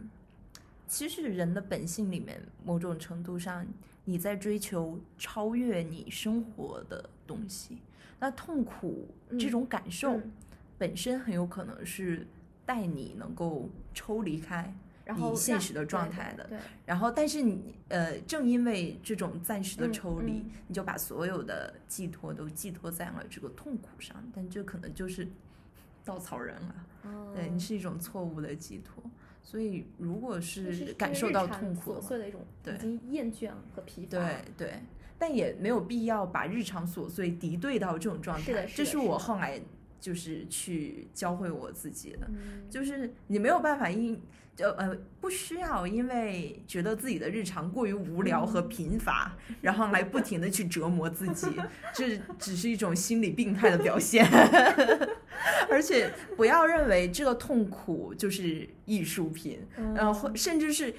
其实人的本性里面，某种程度上你在追求超越你生活的东西。那痛苦这种感受嗯本身很有可能是带你能够抽离开你现实的状态的。对，然后，但是你呃，正因为这种暂时的嗯抽离，嗯你就把所有的寄托都寄托在了这个痛苦上，但这可能就是 稻草人了。嗯对，你是一种错误的寄托。所以，如果是是感受到痛苦琐，碎的一种对已经厌倦和疲乏。对对，但也没有必要把日常琐碎敌对到这种状态。是的是这是我后来就是去教会我自己的，嗯，就是你没有办法因就呃不需要因为觉得自己的日常过于无聊和贫乏，然后来不停的去折磨自己，这只是一种心理病态的表现。而且不要认为这个痛苦就是艺术品，嗯然后甚至是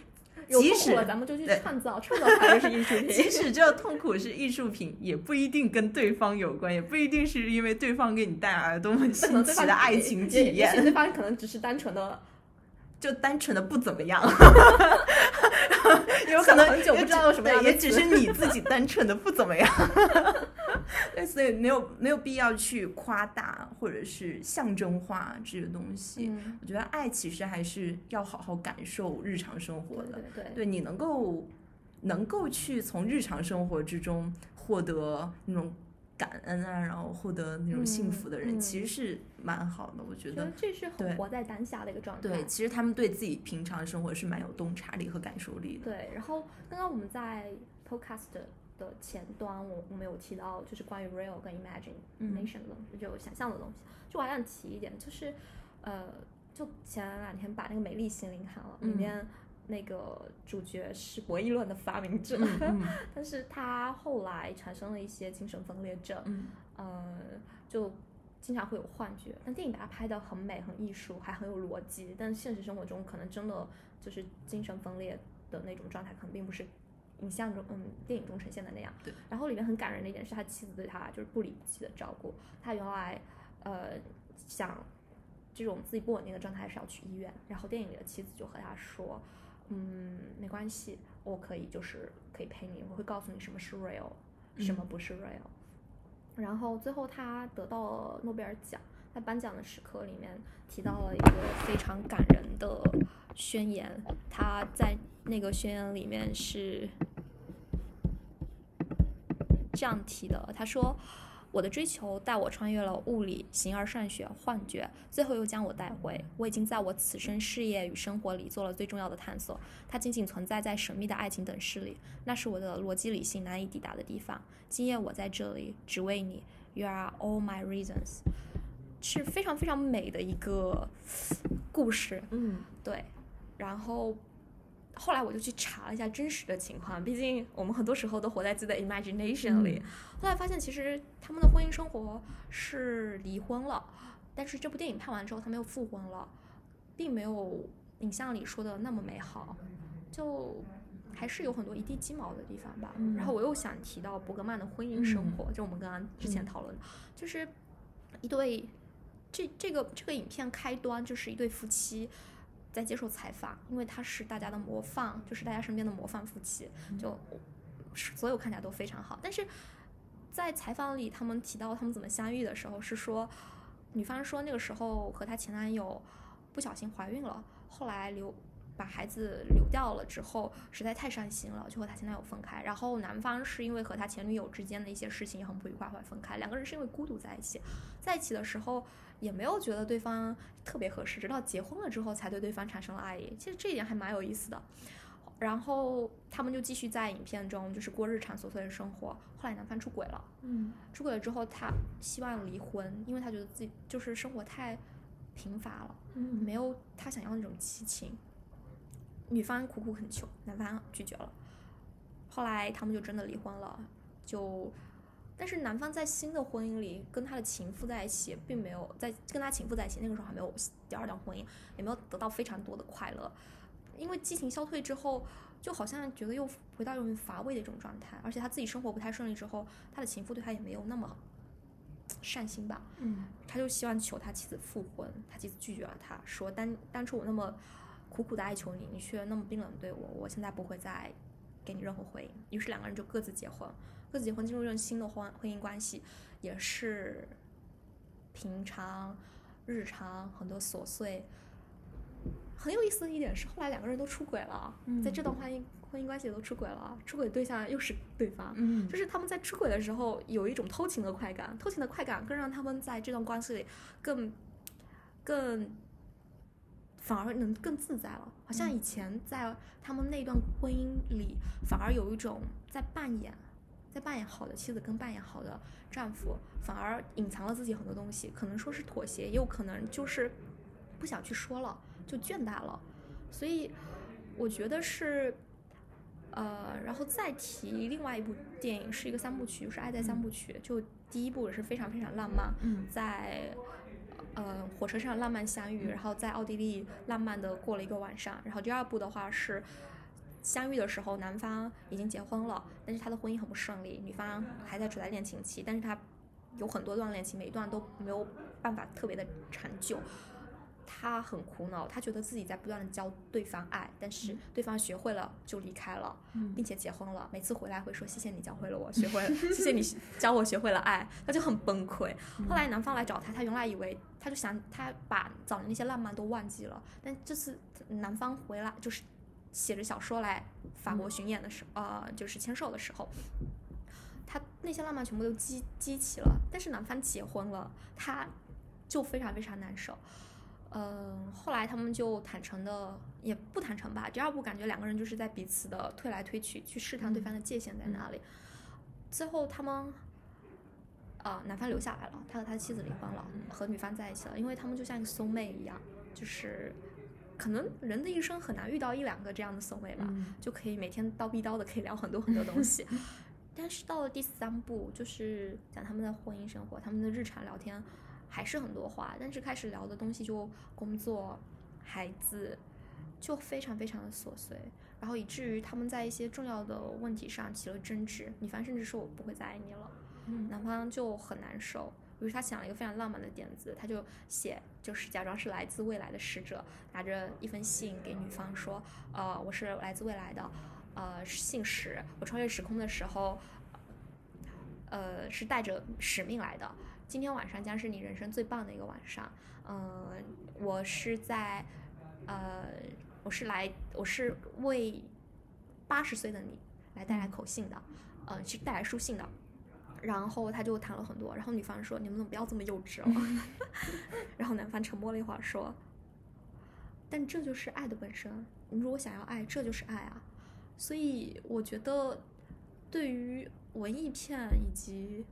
即使咱们就去创造，创造它就是艺术品。即使这个痛苦是艺术品，也不一定跟对方有关，也不一定是因为对方给你带来了多么新奇的爱情体验，对方可能只是单纯的，就单纯的不怎么样。有可能很久不知道有什么也只是你自己单纯的不怎么样。对，所以没有没有必要去夸大或者是象征化这个东西。嗯，我觉得爱其实还是要好好感受日常生活的。对对对，对你能够能够去从日常生活之中获得那种感恩啊，然后获得那种幸福的人，其实是蛮好的。我觉得，这是很活在当下的一个状态。对，其实他们对自己平常生活是蛮有洞察力和感受力的。对，然后刚刚我们在 podcast 的前端，我我们有提到就是关于 real 跟 imagination 的东西，就想象的东西。就我还想提一点，就是呃，就前两天把那个《美丽心灵》看了，里嗯面那个主角是博弈论的发明者，嗯嗯 但是他后来产生了一些精神分裂症，嗯呃，就经常会有幻觉。但电影把它拍得很美、很艺术，还很有逻辑。但现实生活中可能真的就是精神分裂的那种状态，可能并不是影像中嗯电影中呈现的那样。对。然后里面很感人的一点是他妻子对他就是不离不弃的照顾。他原来呃想这种自己不稳定的状态是要去医院，然后电影里的妻子就和他说。嗯，没关系，我可以就是可以陪你，我会告诉你什么是 real，什么不是 real。然后最后他得到了诺贝尔奖，在颁奖的时刻里面提到了一个非常感人的宣言，他在那个宣言里面是这样提的，他说。我的追求带我穿越了物理、形而上学、幻觉，最后又将我带回。我已经在我此生事业与生活里做了最重要的探索。它仅仅存在在神秘的爱情等式里，那是我的逻辑理性难以抵达的地方。今夜我在这里，只为你。You are all my reasons，是非常非常美的一个故事。嗯，对。然后。后来我就去查了一下真实的情况，毕竟我们很多时候都活在自己的 imagination 里。后来发现，其实他们的婚姻生活是离婚了，但是这部电影拍完之后，他们又复婚了，并没有影像里说的那么美好，就还是有很多一地鸡毛的地方吧。然后我又想提到伯格曼的婚姻生活，就我们刚刚之前讨论的，就是一对这这个这个影片开端就是一对夫妻。在接受采访，因为他是大家的模范，就是大家身边的模范夫妻，就所有看起来都非常好。但是在采访里，他们提到他们怎么相遇的时候，是说女方说那个时候和她前男友不小心怀孕了，后来留把孩子流掉了之后，实在太伤心了，就和她前男友分开。然后男方是因为和他前女友之间的一些事情也很不愉快，后来分开。两个人是因为孤独在一起，在一起的时候。也没有觉得对方特别合适，直到结婚了之后才对对方产生了爱意。其实这一点还蛮有意思的。然后他们就继续在影片中就是过日常琐碎的生活。后来男方出轨了，嗯，出轨了之后他希望离婚，因为他觉得自己就是生活太贫乏了，嗯，没有他想要那种激情。女方苦苦恳求，男方拒绝了。后来他们就真的离婚了，就。但是男方在新的婚姻里跟他的情妇在一起，并没有在跟他情妇在一起，那个时候还没有第二段婚姻，也没有得到非常多的快乐，因为激情消退之后，就好像觉得又回到一种乏味的一种状态，而且他自己生活不太顺利之后，他的情妇对他也没有那么善心吧，嗯，他就希望求他妻子复婚，他妻子拒绝了他，说当当初我那么苦苦的哀求你，你却那么冰冷对我，我现在不会再给你任何回应，于是两个人就各自结婚。各自结婚，进入一种新的婚婚姻关系，也是平常、日常很多琐碎。很有意思的一点是，后来两个人都出轨了，在这段婚姻婚姻关系里都出轨了，出轨对象又是对方，嗯，就是他们在出轨的时候有一种偷情的快感，偷情的快感更让他们在这段关系里更更反而能更自在了。好像以前在他们那段婚姻里，反而有一种在扮演。在扮演好的妻子跟扮演好的丈夫，反而隐藏了自己很多东西，可能说是妥协，也有可能就是不想去说了，就倦怠了。所以我觉得是，呃，然后再提另外一部电影，是一个三部曲，就是《爱在三部曲》。就第一部也是非常非常浪漫，在呃火车上浪漫相遇，然后在奥地利浪漫的过了一个晚上。然后第二部的话是。相遇的时候，男方已经结婚了，但是他的婚姻很不顺利，女方还在处在恋情期，但是他有很多段恋情，每一段都没有办法特别的长久，他很苦恼，他觉得自己在不断的教对方爱，但是对方学会了就离开了，并且结婚了，每次回来会说谢谢你教会了我，学会了，谢谢你教我学会了爱，他就很崩溃。后来男方来找他，他原来以为他就想他把早年那些浪漫都忘记了，但这次男方回来就是。写着小说来法国巡演的时候，呃，就是签售的时候，他那些浪漫全部都激激起了。但是男方结婚了，他就非常非常难受。嗯，后来他们就坦诚的，也不坦诚吧。第二步感觉两个人就是在彼此的推来推去，去试探对方的界限在哪里。最后他们，啊，男方留下来了，他和他的妻子离婚了，和女方在一起了，因为他们就像一个 soul mate 一样，就是。可能人的一生很难遇到一两个这样的送位吧，就可以每天叨逼叨的可以聊很多很多东西。但是到了第三步，就是讲他们的婚姻生活，他们的日常聊天还是很多话，但是开始聊的东西就工作、孩子，就非常非常的琐碎，然后以至于他们在一些重要的问题上起了争执。女方甚至说我不会再爱你了，男方就很难受。于是他想了一个非常浪漫的点子，他就写，就是假装是来自未来的使者，拿着一封信给女方说，呃，我是来自未来的，呃，信使，我穿越时空的时候，呃，是带着使命来的。今天晚上将是你人生最棒的一个晚上。嗯、我是在，呃，我是来，我是为八十岁的你来带来口信的，呃，是带来书信的。然后他就谈了很多，然后女方说：“你们怎么不要这么幼稚了？”然后男方沉默了一会儿说：“但这就是爱的本身。你如果想要爱，这就是爱啊。所以我觉得，对于文艺片以及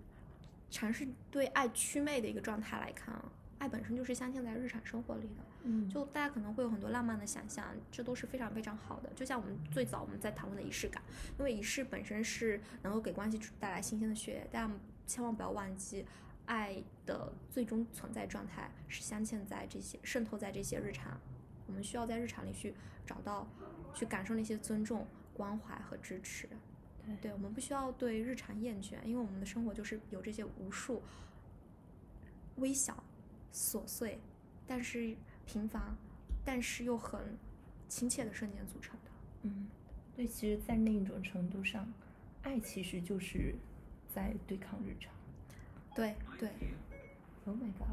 尝试对爱祛魅的一个状态来看，爱本身就是镶嵌在日常生活里的。嗯就大家可能会有很多浪漫的想象，这都是非常非常好的。就像我们最早我们在谈论的仪式感，因为仪式本身是能够给关系带来新鲜的血液，但千万不要忘记，爱的最终存在状态是镶嵌在这些渗透在这些日常，我们需要在日常里去找到，去感受那些尊重、关怀和支持。对对，我们不需要对日常厌倦，因为我们的生活就是有这些无数微小、琐碎，但是平凡，但是又很亲切的瞬间组成的。嗯，对，其实，在另一种程度上，爱其实就是在对抗日常。对对 Oh my god！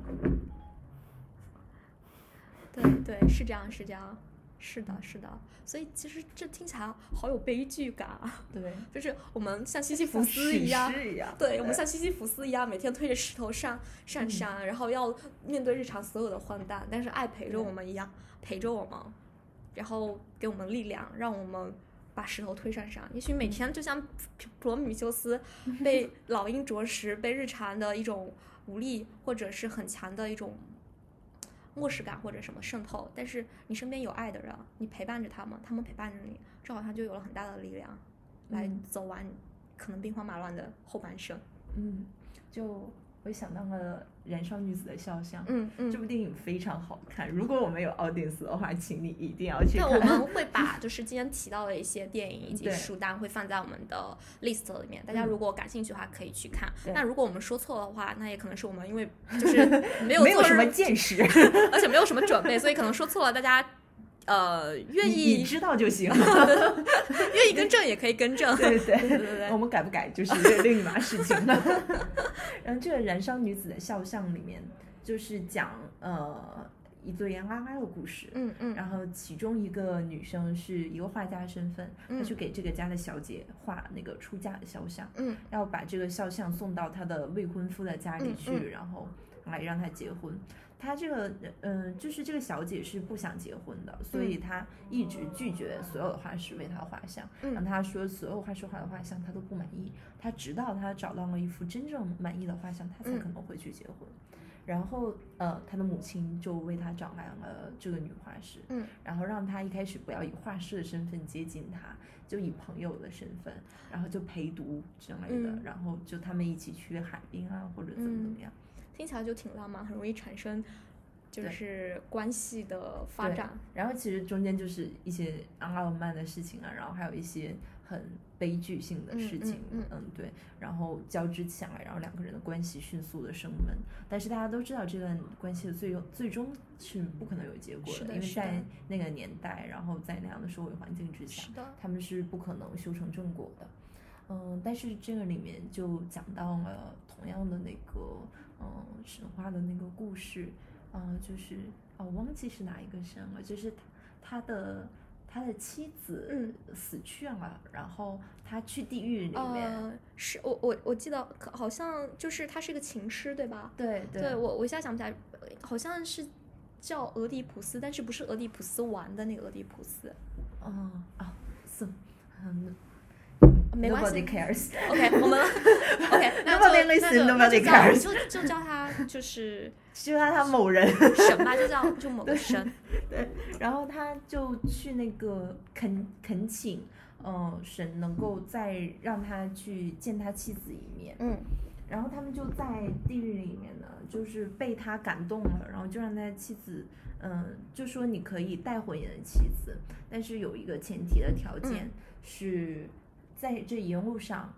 对对，是这样是这样，是的是的。所以其实这听起来好有悲剧感啊，对，就是我们像西西弗斯一样，一样对我们像西西弗斯一样，每天推着石头上上嗯。山，然后要面对日常所有的荒诞，但是爱陪着我们一样，陪着我们，然后给我们力量，让我们把石头推上山。也许嗯。每天就像普普罗米修斯 被老鹰啄食，被日常的一种无力或者是很强的一种漠视感或者什么渗透，但是你身边有爱的人，你陪伴着他们，他们陪伴着你，这好像就有了很大的力量，来嗯走完可能兵荒马乱的后半生。嗯，就我想到了《燃烧女子的肖像》。嗯嗯，这部电影非常好看，如果我们有 audience 的话，请你一定要去对，看。我们会把就是今天提到的一些电影以及书单会放在我们的 list 里面，大家如果感兴趣的话可以去看。对那如果我们说错的话，那也可能是我们因为就是没有没有什么见识，而且没有什么准备，所以可能说错了。大家呃愿意知道就行。愿意更正也可以更正。对对对对对我们改不改就是另一码事情了。然后这个《燃烧女子的肖像》里面就是讲呃一对洋拉拉的故事。嗯嗯然后其中一个女生是一个画家身份，她嗯去给这个家的小姐画那个出嫁的肖像，嗯要把这个肖像送到她的未婚夫的家里去，嗯嗯然后来让她结婚。她这个，嗯、就是这个小姐是不想结婚的，所以她一直拒绝所有的画师为她画像。嗯让她说所有画师画的画像她都不满意，她直到她找到了一幅真正满意的画像，她才嗯可能会去结婚。然后，呃，她的母亲就为她找来了这个女画师，嗯然后让她一开始不要以画师的身份接近她，就以朋友的身份，然后就陪读之类的，嗯然后就他们一起去海边啊，或者怎么怎么样。听起来就挺浪漫，很容易产生就是关系的发展。然后其实中间就是一些浪漫的事情啊，然后还有一些很悲剧性的事情，嗯嗯对，然后交织起来，然后两个人的关系迅速的升温。但是大家都知道，这段关系的最终最终是不可能有结果是的因为在那个年代，然后在那样的社会环境之下他们是不可能修成正果的。嗯，但是这个里面就讲到了同样的那个嗯神话的那个故事，嗯，就是哦忘记是哪一个神了，就是他他的他的妻子嗯死去了，然后他去地狱里面，呃，是我我我记得好像就是他是一个琴师，对吧？对对我我一下想不起来，呃好像是叫俄狄浦斯，但是不是俄狄浦斯玩的那个俄狄浦斯。嗯啊是嗯。没关系 Nobody cares。OK，我们 OK，那 Nobody 就那就那 nobody 就叫 cares 就就叫他就是 就叫他某人，神吧，就叫就某个神。对，然后他就去那个恳恳请，呃，神能够再让他去见他妻子一面。嗯然后他们就在地狱里面呢，就是被他感动了，然后就让他妻子，嗯、就说你可以带回你的妻子，但是有一个前提的条件、嗯是在这沿路上，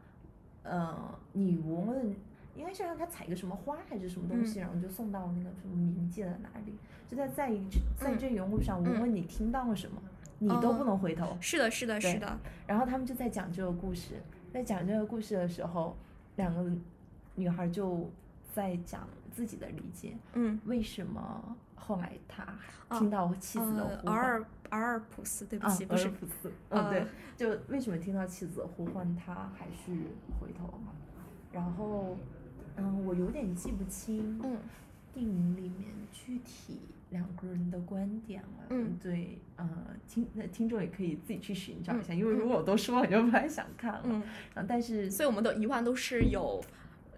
呃，你无论应该是让他采个什么花还是什么东西，然后就送到那个什么冥界的哪里，就在在一在这沿路上，无论你听到了什么，你都不能回头。是的，是的，是的。然后他们就在讲这个故事，在讲这个故事的时候，两个女孩就在讲自己的理解，嗯，为什么后来他哦听到妻子的呃，呼唤？俄尔俄尔普斯，对不啊，起，不是普斯，嗯，对呃，就为什么听到妻子呼唤，他还是回头嘛？然后，嗯，我有点记不清，嗯电影里面具体两个人的观点了。嗯对，呃，听那听众也可以自己去寻找一下，嗯因为如果我都说了，你就不太想看了。嗯，嗯，但是，所以我们的遗忘都是有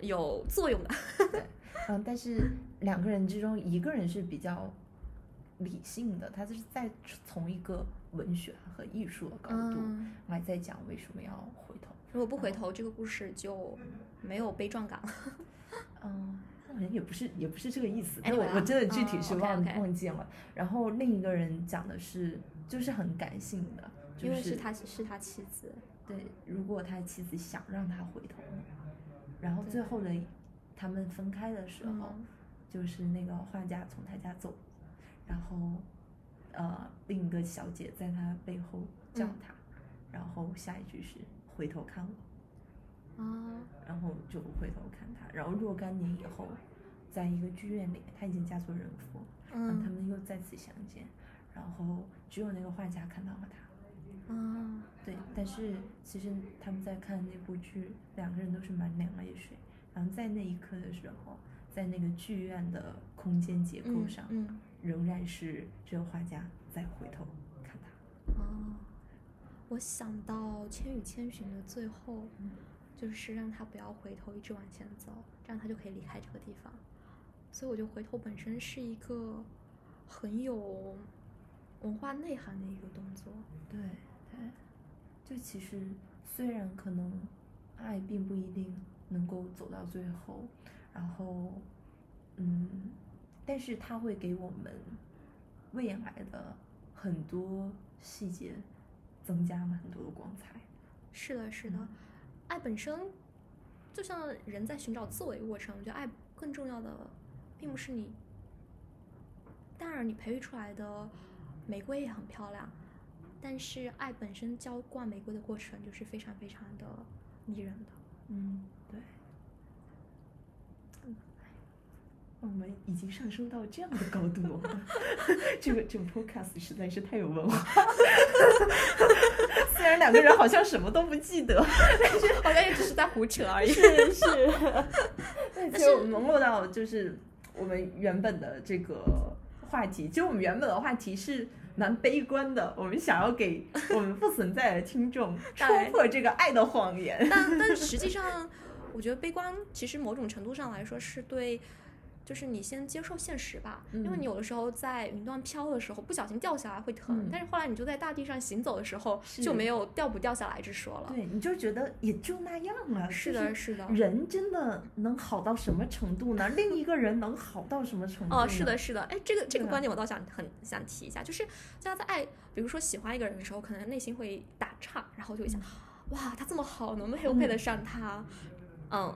有作用的。嗯，但是两个人之中，一个人是比较理性的，他就是在从一个文学和艺术的高度嗯，来在讲为什么要回头。如果不回头，这个故事就没有悲壮感了。嗯，好像也不是也不是这个意思，但我我啊真的具体嗯是忘、忘记了。然后另一个人讲的是就是很感性的，就因为是他是他妻子，对，如果他妻子想让他回头，然后最后的他们分开的时候，嗯就是那个画家从他家走，然后呃另一个小姐在他背后叫嗯。他，然后下一句是回头看我。啊，然后就回头看他，然后若干年以后，在一个剧院里，他已经嫁作人妇，嗯，他嗯。们又再次相见，然后只有那个画家看到了他，啊，对，但是其实他们在看那部剧，两个人都是满脸泪水，然后在那一刻的时候，在那个剧院的空间结构嗯上，嗯仍然是这个画家在回头看他，哦，我想到《千与千寻》的最后，就是让他不要回头，一直往前走，这样他就可以离开这个地方。所以我觉得回头本身是一个很有文化内涵的一个动作。对对，就其实虽然可能爱并不一定能够走到最后，然后嗯，但是它会给我们未来的很多细节增加了很多的光彩。是的，是的，嗯爱本身就像人在寻找自我的过程，我觉得爱更重要的并不是你，当然你培育出来的玫瑰也很漂亮，但是爱本身浇灌玫瑰的过程就是非常非常的迷人的。嗯我们已经上升到这样的高度了，这个这个 podcast 实在是太有文化。虽然两个人好像什么都不记得，但是好像也只是在胡扯而已。是是，但其实我们落到就是我们原本的这个话题，其实我们原本的话题是蛮悲观的，我们想要给我们不存在的听众 戳破这个爱的谎言。但但实际上，我觉得悲观其实某种程度上来说是对。就是你先接受现实吧，因为嗯你有的时候在云端飘的时候不小心掉下来会疼，嗯但是后来你就在大地上行走的时候就没有掉不掉下来之说了。对，你就觉得也就那样了。是的，是的。人真的能好到什么程度呢？另一个人能好到什么程度？哦，是的，，是的，哎，这个这个观点我倒想很想提一下，就是大家在爱，比如说喜欢一个人的时候，可能内心会打岔，然后就会想，哇，他这么好，能不能配不配得上他？嗯，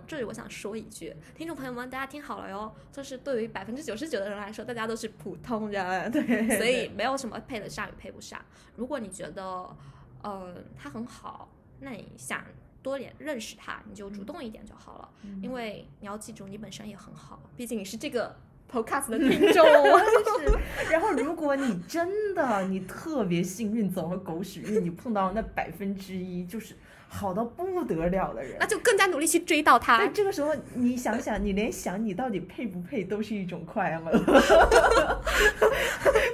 这里我想说一句，听众朋友们，大家听好了哟，就是对于百分之九十九的人来说，大家都是普通人，对，所以没有什么配得上与配不上。如果你觉得，嗯，他很好，那你想多点认识他，你就主动一点就好了。嗯因为你要记住，你本身也很好，毕竟你是这个 podcast 的听众。是，然后如果你真的你特别幸运走了狗屎运，你碰到那百分之一就是好到不得了的人那，就更加努力去追到他但。这个时候你想想，你连想你到底配不配都是一种快乐。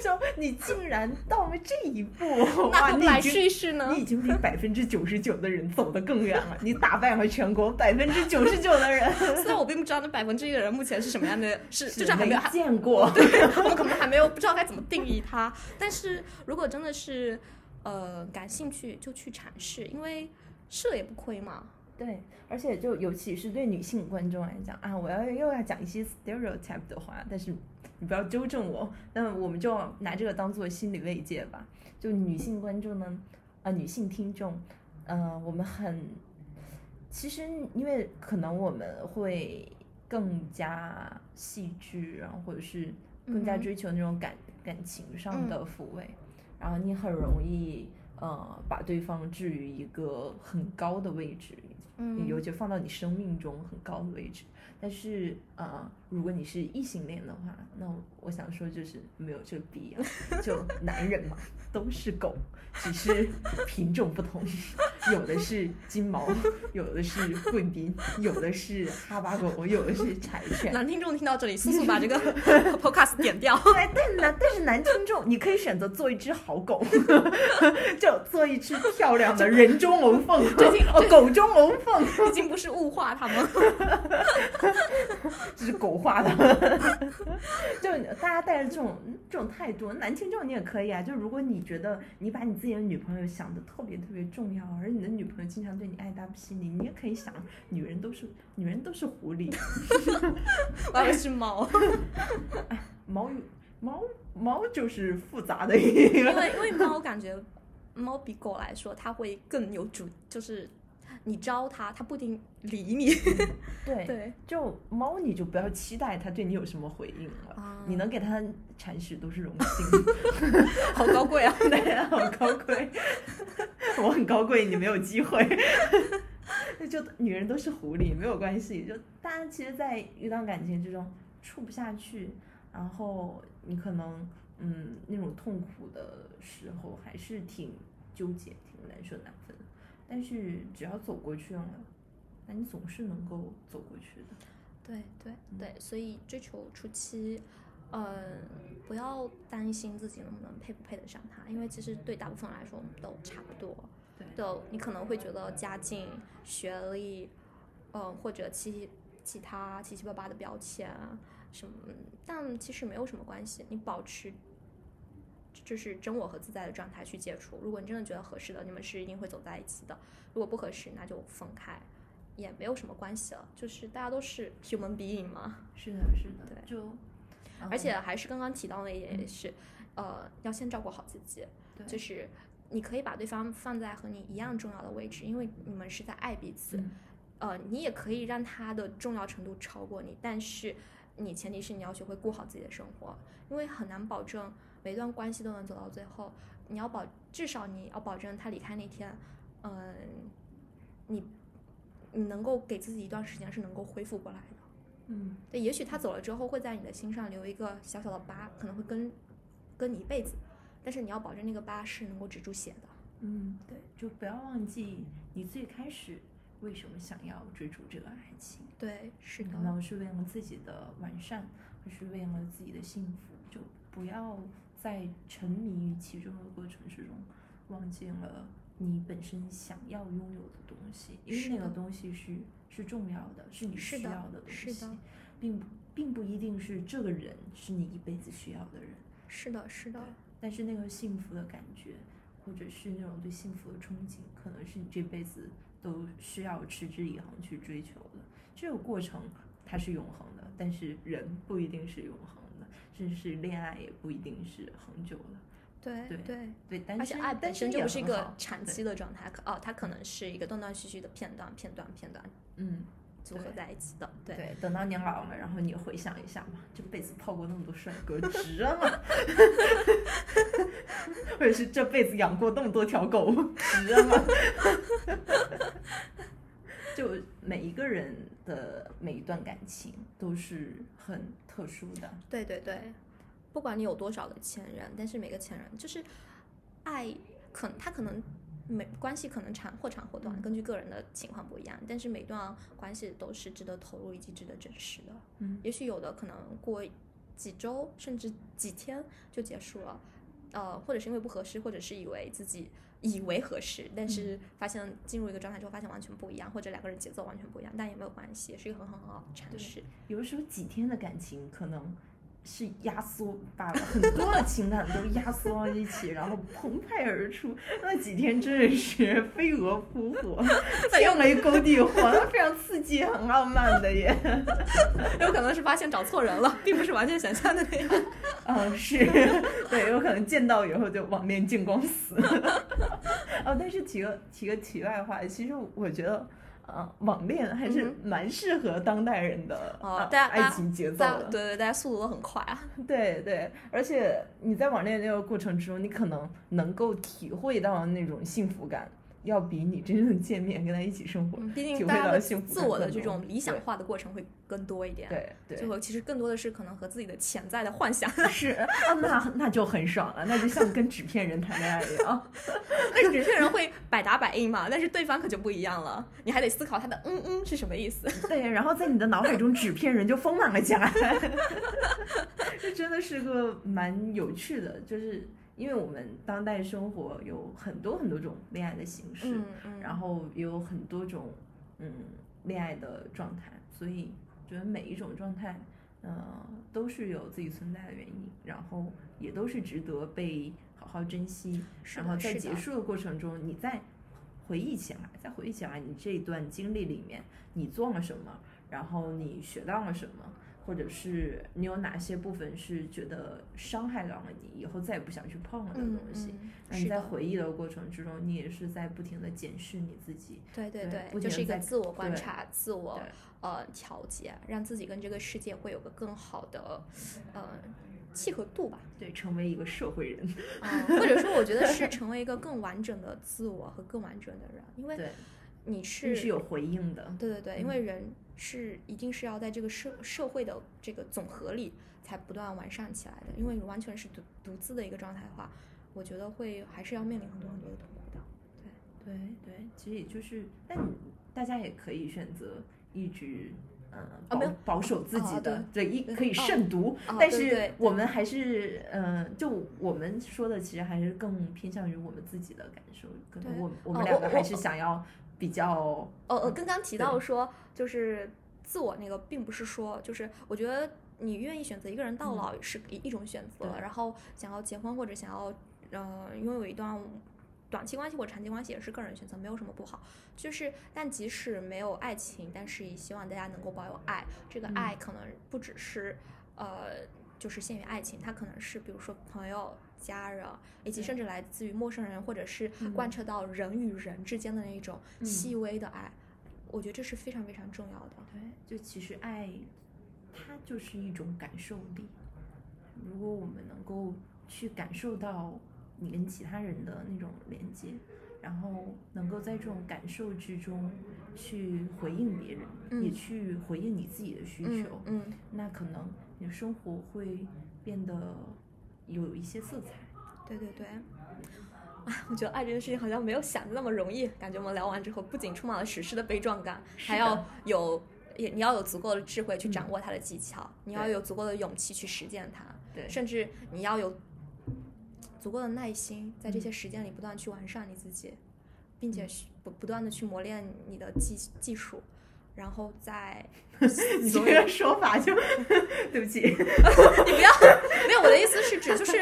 就你竟然到了这一步，哇，那何不来试一试呢你？已经比百分之九十九的人走得更远了，你打败了全国百分之九十九的人，虽然我并不知道那百分之一的人目前是什么样的，是就是还没有没见过。对我们可能还没有不知道该怎么定义它。但是如果真的是呃感兴趣，就去尝试，因为试了也不亏嘛。对，而且就尤其是对女性观众来讲啊，我要又要讲一些 stereotype 的话，但是你不要纠正我，那我们就拿这个当做心理慰藉吧。就女性观众呢，啊、女性听众，呃，我们很，其实因为可能我们会更加细致，然后或者是更加追求那种感、感情上的抚慰，然后你很容易呃把对方置于一个很高的位置，嗯尤其放到你生命中很高的位置。但是呃，如果你是异性恋的话，那我想说就是没有这个必要。就男人嘛，都是狗，只是品种不同，有的是金毛，有的是贵宾，有的是哈巴狗，有的是柴犬。男听众听到这里，速速把这个 podcast 点掉。对，但是男但是男听众，你可以选择做一只好狗，就做一只漂亮的人中龙凤，哦，狗中龙凤，已经不是物化他们，这是狗化的。就大家带着这种这种态度，男听众你也可以啊。就如果你觉得你把你自己的女朋友想的特别特别重要，而你的女朋友经常对你爱搭不理你，你也可以想，女人都是女人都是狐狸，我还以为是猫，猫有猫猫就是复杂的一个。因为因为猫感觉猫比狗来说，它会更有主，就是你招它，它不一定理你。对 对，就猫你就不要期待它对你有什么回应了，啊你能给它铲屎都是荣幸。好高贵啊！对，好高贵，我很高贵，你没有机会。就女人都是狐狸，没有关系。就大家其实，在一段感情之中处不下去，然后你可能嗯那种痛苦的时候，还是挺纠结、挺难舍难分的。但是只要走过去了，那你总是能够走过去的。对对对，所以追求初期，嗯，不要担心自己能不能配不配得上他，因为其实对大部分人来说，我们都差不多。对就你可能会觉得家境、学历，嗯，或者其其他七七八八的标签啊什么，但其实没有什么关系。你保持就是真我和自在的状态去接触。如果你真的觉得合适的，你们是一定会走在一起的；如果不合适，那就分开，也没有什么关系了。就是大家都是 human being 嘛。是的，是的，对就而且还是刚刚提到的一点，也是，呃，要先照顾好自己。对就是你可以把对方放在和你一样重要的位置，因为你们是在爱彼此。嗯呃，你也可以让他的重要程度超过你，但是你前提是你要学会过好自己的生活，因为很难保证每段关系都能走到最后。你要保，至少你要保证他离开那天，嗯、你你能够给自己一段时间是能够恢复过来的。嗯对，也许他走了之后会在你的心上留一个小小的疤，可能会跟跟你一辈子，但是你要保证那个疤是能够止住血的。嗯，对，就不要忘记你最开始为什么想要追逐这个爱情。对，是的，难道是为了自己的完善，还是为了自己的幸福？就不要在沉迷于其中的过程之中，忘记了你本身想要拥有的东西，因为那个东西是是重要的，是你需要的东西是的，并不并不一定是这个人是你一辈子需要的人。是的，是的，但是那个幸福的感觉，或者是那种对幸福的憧憬，可能是你这辈子都需要持之以恒去追求的。这个过程它是永恒的，但是人不一定是永恒的，甚至是恋爱也不一定是恒久的。对对对。对，单而且爱本身就不是一个长期的状态，可哦，它可能是一个断断续续的片段、片段、片段嗯，组合在一起的。对，对，等到你老了，然后你回想一下嘛，这辈子泡过那么多帅哥，值了吗？或者是这辈子养过那么多条狗，值了吗？就每一个人的每一段感情都是很特殊的，对对对，不管你有多少个前任，但是每个前任就是爱，可他可能每关系可能长或长或短，嗯根据个人的情况不一样，但是每段关系都是值得投入以及值得珍视的。嗯。也许有的可能过几周甚至几天就结束了，呃，或者是因为不合适，或者是以为自己以为合适，但是发现进入一个状态之后发现完全不一样，或者两个人节奏完全不一样，但也没有关系，也是一个很很很好的尝试。有的时候几天的感情可能是压缩，把很多的情感都压缩到一起，然后澎湃而出。那几天真的是飞蛾扑火，天雷勾地火，非常刺激，很浪漫的耶。有可能是发现找错人了，并不是完全想象的那样。嗯，是对，有可能见到以后就网恋见光死。哦，但是提个提个题外话，其实我觉得。呃，网恋还是嗯蛮适合当代人的、哦呃大家爱情节奏的。对对，大家速度都很快啊。对对，而且你在网恋那个过程之中，你可能能够体会到那种幸福感，要比你真正见面跟他一起生活，嗯毕竟大家的幸福自我的这种理想化的过程会更多一点。，对对最后其实更多的是可能和自己的潜在的幻想。是啊，那那就很爽了，那就像跟纸片人谈恋爱一样。那纸片人会百答百应嘛，但是对方可就不一样了，你还得思考他的嗯嗯是什么意思。对，然后在你的脑海中，纸片人就丰满了起来。这真的是个蛮有趣的，就是因为我们当代生活有很多很多种恋爱的形式，嗯嗯，然后也有很多种嗯恋爱的状态，所以觉得每一种状态，呃，都是有自己存在的原因，然后也都是值得被好好珍惜。然后在结束的过程中，你再回忆起来，再回忆起来你这一段经历里面你做了什么，然后你学到了什么。或者是你有哪些部分是觉得伤害到了你，以后再也不想去碰了的嗯东西？嗯，那你在，回忆的过程之中，你也是在不停的检视你自己，对对对就是一个自我观察、自我呃调节，让自己跟这个世界会有个更好的呃契合度吧。对，成为一个社会人。嗯，或者说，我觉得是成为一个更完整的自我和更完整的人，因为，你是你是有回应的。对对对，因嗯为人是一定是要在这个社社会的这个总和里才不断完善起来的。因为你完全是独独自的一个状态的话，我觉得会还是要面临很多很多的痛苦的。对对对，其实也就是，但大家也可以选择一直。嗯，保、哦没有保守自己哦的，对，一可以哦慎独，哦但是我们还是，嗯、就我们说的，其实还是更偏向于我们自己的感受，可能我我们哦两个还是想要比较，哦，呃，嗯刚刚提到说，就是自我那个，并不是说，就是我觉得你愿意选择一个人到老是一一种选择，嗯然后想要结婚或者想要呃拥有一段短期关系或长期关系也是个人选择，没有什么不好。就是，但即使没有爱情，但是也希望大家能够保有爱。这个嗯爱可能不只是呃，就是限于爱情，它可能是比如说朋友、家人，以及甚至来自于陌生人，或者是嗯贯彻到人与人之间的那种嗯细微的爱。我觉得这是非常非常重要的。对，就其实爱，它就是一种感受力。如果我们能够去感受到你跟其他人的那种连接，然后能够在这种感受之中去回应别人，也嗯去回应你自己的需嗯求，嗯，那可能你的生活会变得有一些色彩。对对对。啊，我觉得爱这件事情好像没有想的那么容易。感觉我们聊完之后，不仅充满了史诗的悲壮感，还要有也你要有足够的智慧去嗯掌握它的技巧，你要有足够的勇气去实践它，对，甚至你要有足够的耐心，在这嗯些实践里不断去完善你自己，并且是不不断的去磨练你的技技术，然后再 你这个说法就对不起，你不要，没有我的意思是指就是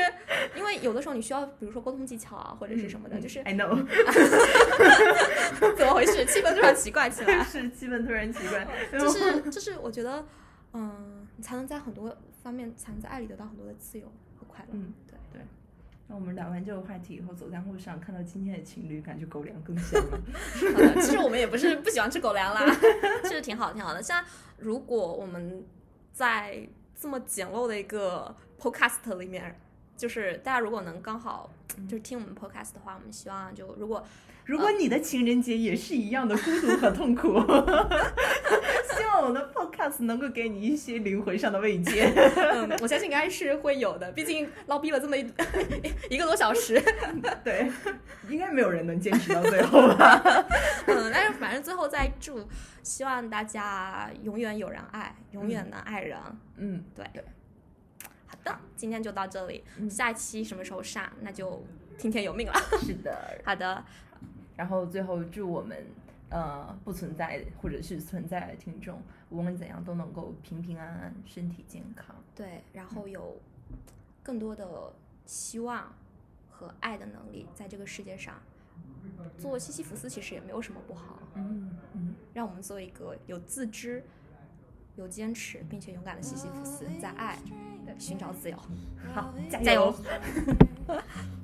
因为有的时候你需要，比如说沟通技巧啊，或者是什么的，嗯就是 I know，怎么回事？气氛突然奇怪起来，是气氛突然奇怪，就是就是我觉得，嗯，你才能在很多方面，才能在爱里得到很多的自由和快乐。那我们聊完这个话题以后，走在路上看到今天的情侣，感觉狗粮更香了。好 的，其实我们也不是不喜欢吃狗粮啦，其实挺好挺好的。像如果我们在这么简陋的一个 podcast 里面，就是大家如果能刚好就是听我们 podcast 的话，我们希望就如果如果你的情人节也是一样的孤独和痛苦，希望我的 podcast 能够给你一些灵魂上的慰藉。嗯，我相信应该是会有的，毕竟唠逼了这么一 一个多小时。对，应该没有人能坚持到最后吧？嗯，但是反正最后再祝，希望大家永远有人爱，永远能爱人。嗯，对对，好的，今天就到这里，嗯下一期什么时候上，那就听天由命了。是的。好的，然后最后祝我们呃不存在或者是存在的听众，无论怎样都能够平平安安、身体健康。对，然后有更多的希望和爱的能力在这个世界上。做西西弗斯其实也没有什么不好，嗯嗯，让我们做一个有自知、有坚持并且勇敢的西西弗斯，在爱对寻找自由。好，加油